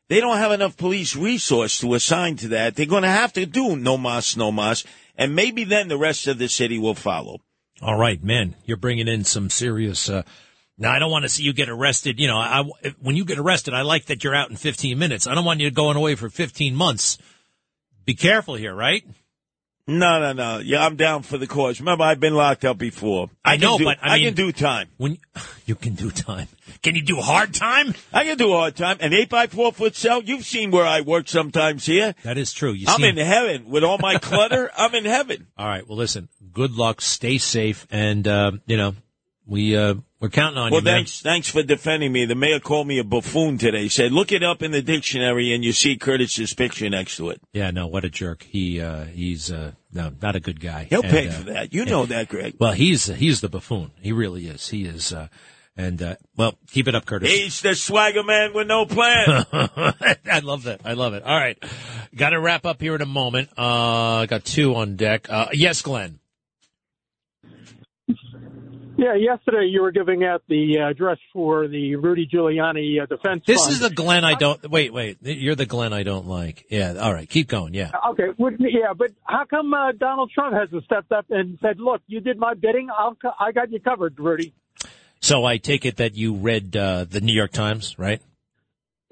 They don't have enough police resource to assign to that. They're going to have to do no mas, no mas. And maybe then the rest of the city will follow. All right, man, you're bringing in some serious. Uh, now, I don't want to see you get arrested. You know, I, when you get arrested, I like that you're out in 15 minutes. I don't want you going away for 15 months. Be careful here, right? No, no, no. Yeah, I'm down for the cause. Remember, I've been locked up before. I, can know, do- but I, mean, can do time. When you can do time, can you do hard time? I can do hard time. An eight by four foot cell. You've seen where I work sometimes here. That is true. You I'm in heaven with all my clutter. I'm in heaven. All right. Well, listen. Good luck. Stay safe, and uh, you know we uh, we're counting on well, you, man. thanks, thanks for defending me. The mayor called me a buffoon today. Said, look it up in the dictionary, and you see Curtis's picture next to it. Yeah. No. What a jerk. He uh, he's uh, no not a good guy. He'll And, pay uh, for that. You know that, Greg. Well, he's he's the buffoon. He really is. He is. Uh, and uh, well, keep it up, Curtis. He's the swagger man with no plan. I love that. I love it. All right, got to wrap up here in a moment. Uh, I got two on deck. Uh, yes, Glenn. Yeah, yesterday you were giving out the address for the Rudy Giuliani uh, defense This fund. is the Glenn I don't. Wait, wait. You're the Glenn I don't like. Yeah. All right. Keep going. Yeah. Okay, would- yeah, but how come uh, Donald Trump hasn't stepped up and said, "Look, you did my bidding. I'll, I got you covered, Rudy." So I take it that you read uh, the New York Times, right?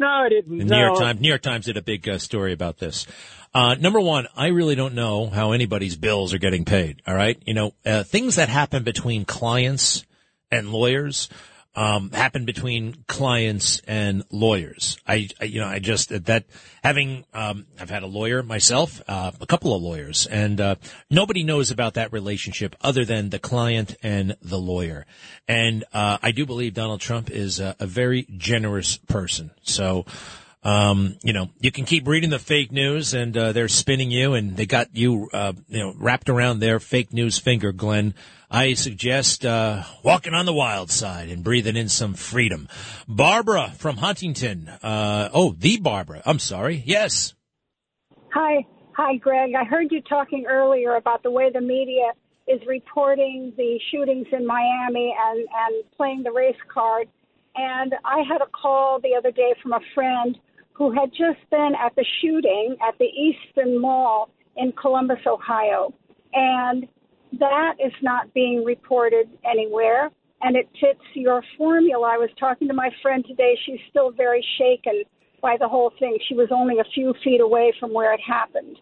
No, I didn't. The no. New York Times. New York Times did a big uh, story about this. Uh, number one, I really don't know how anybody's bills are getting paid. All right, you know, uh, things that happen between clients and lawyers um, happen between clients and lawyers. I, I you know, I just that having um, I've had a lawyer myself, uh, a couple of lawyers, and uh, nobody knows about that relationship other than the client and the lawyer. And uh, I do believe Donald Trump is a, a very generous person. So. Um, you know, you can keep reading the fake news and, uh, they're spinning you and they got you, uh, you know, wrapped around their fake news finger, Glenn. I suggest, uh, walking on the wild side and breathing in some freedom. Barbara from Huntington. Uh, oh, the Barbara. I'm sorry. Yes. Hi, hi, Greg. I heard you talking earlier about the way the media is reporting the shootings in Miami and and playing the race card. And I had a call the other day from a friend who had just been at the shooting at the Easton Mall in Columbus, Ohio, and that is not being reported anywhere. And it fits your formula. I was talking to my friend today. She's still very shaken by the whole thing. She was only a few feet away from where it happened.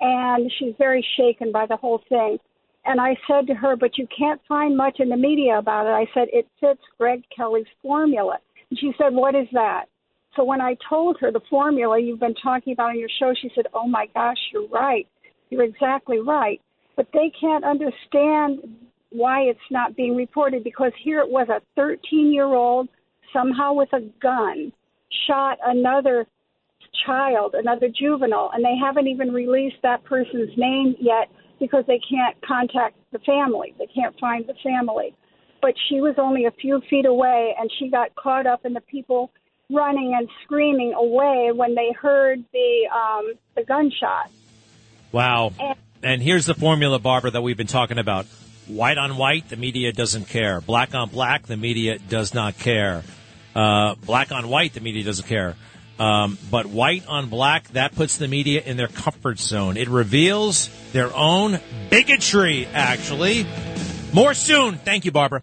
And she's very shaken by the whole thing. And I said to her, But you can't find much in the media about it. I said, It fits Greg Kelly's formula. And she said, What is that? So when I told her the formula you've been talking about on your show, she said, Oh my gosh, you're right. You're exactly right. But they can't understand why it's not being reported because here it was a 13 year old, somehow with a gun, shot another child, another juvenile, and they haven't even released that person's name yet because they can't contact the family. They can't find the family. But she was only a few feet away and she got caught up in the people running and screaming away when they heard the um the gunshot. Wow. And here's the formula, Barbara, that we've been talking about. White on white, the media doesn't care. Black on black, the media does not care. Uh, black on white, the media doesn't care. Um, but white on black, that puts the media in their comfort zone. It reveals their own bigotry, actually. More soon. Thank you, Barbara.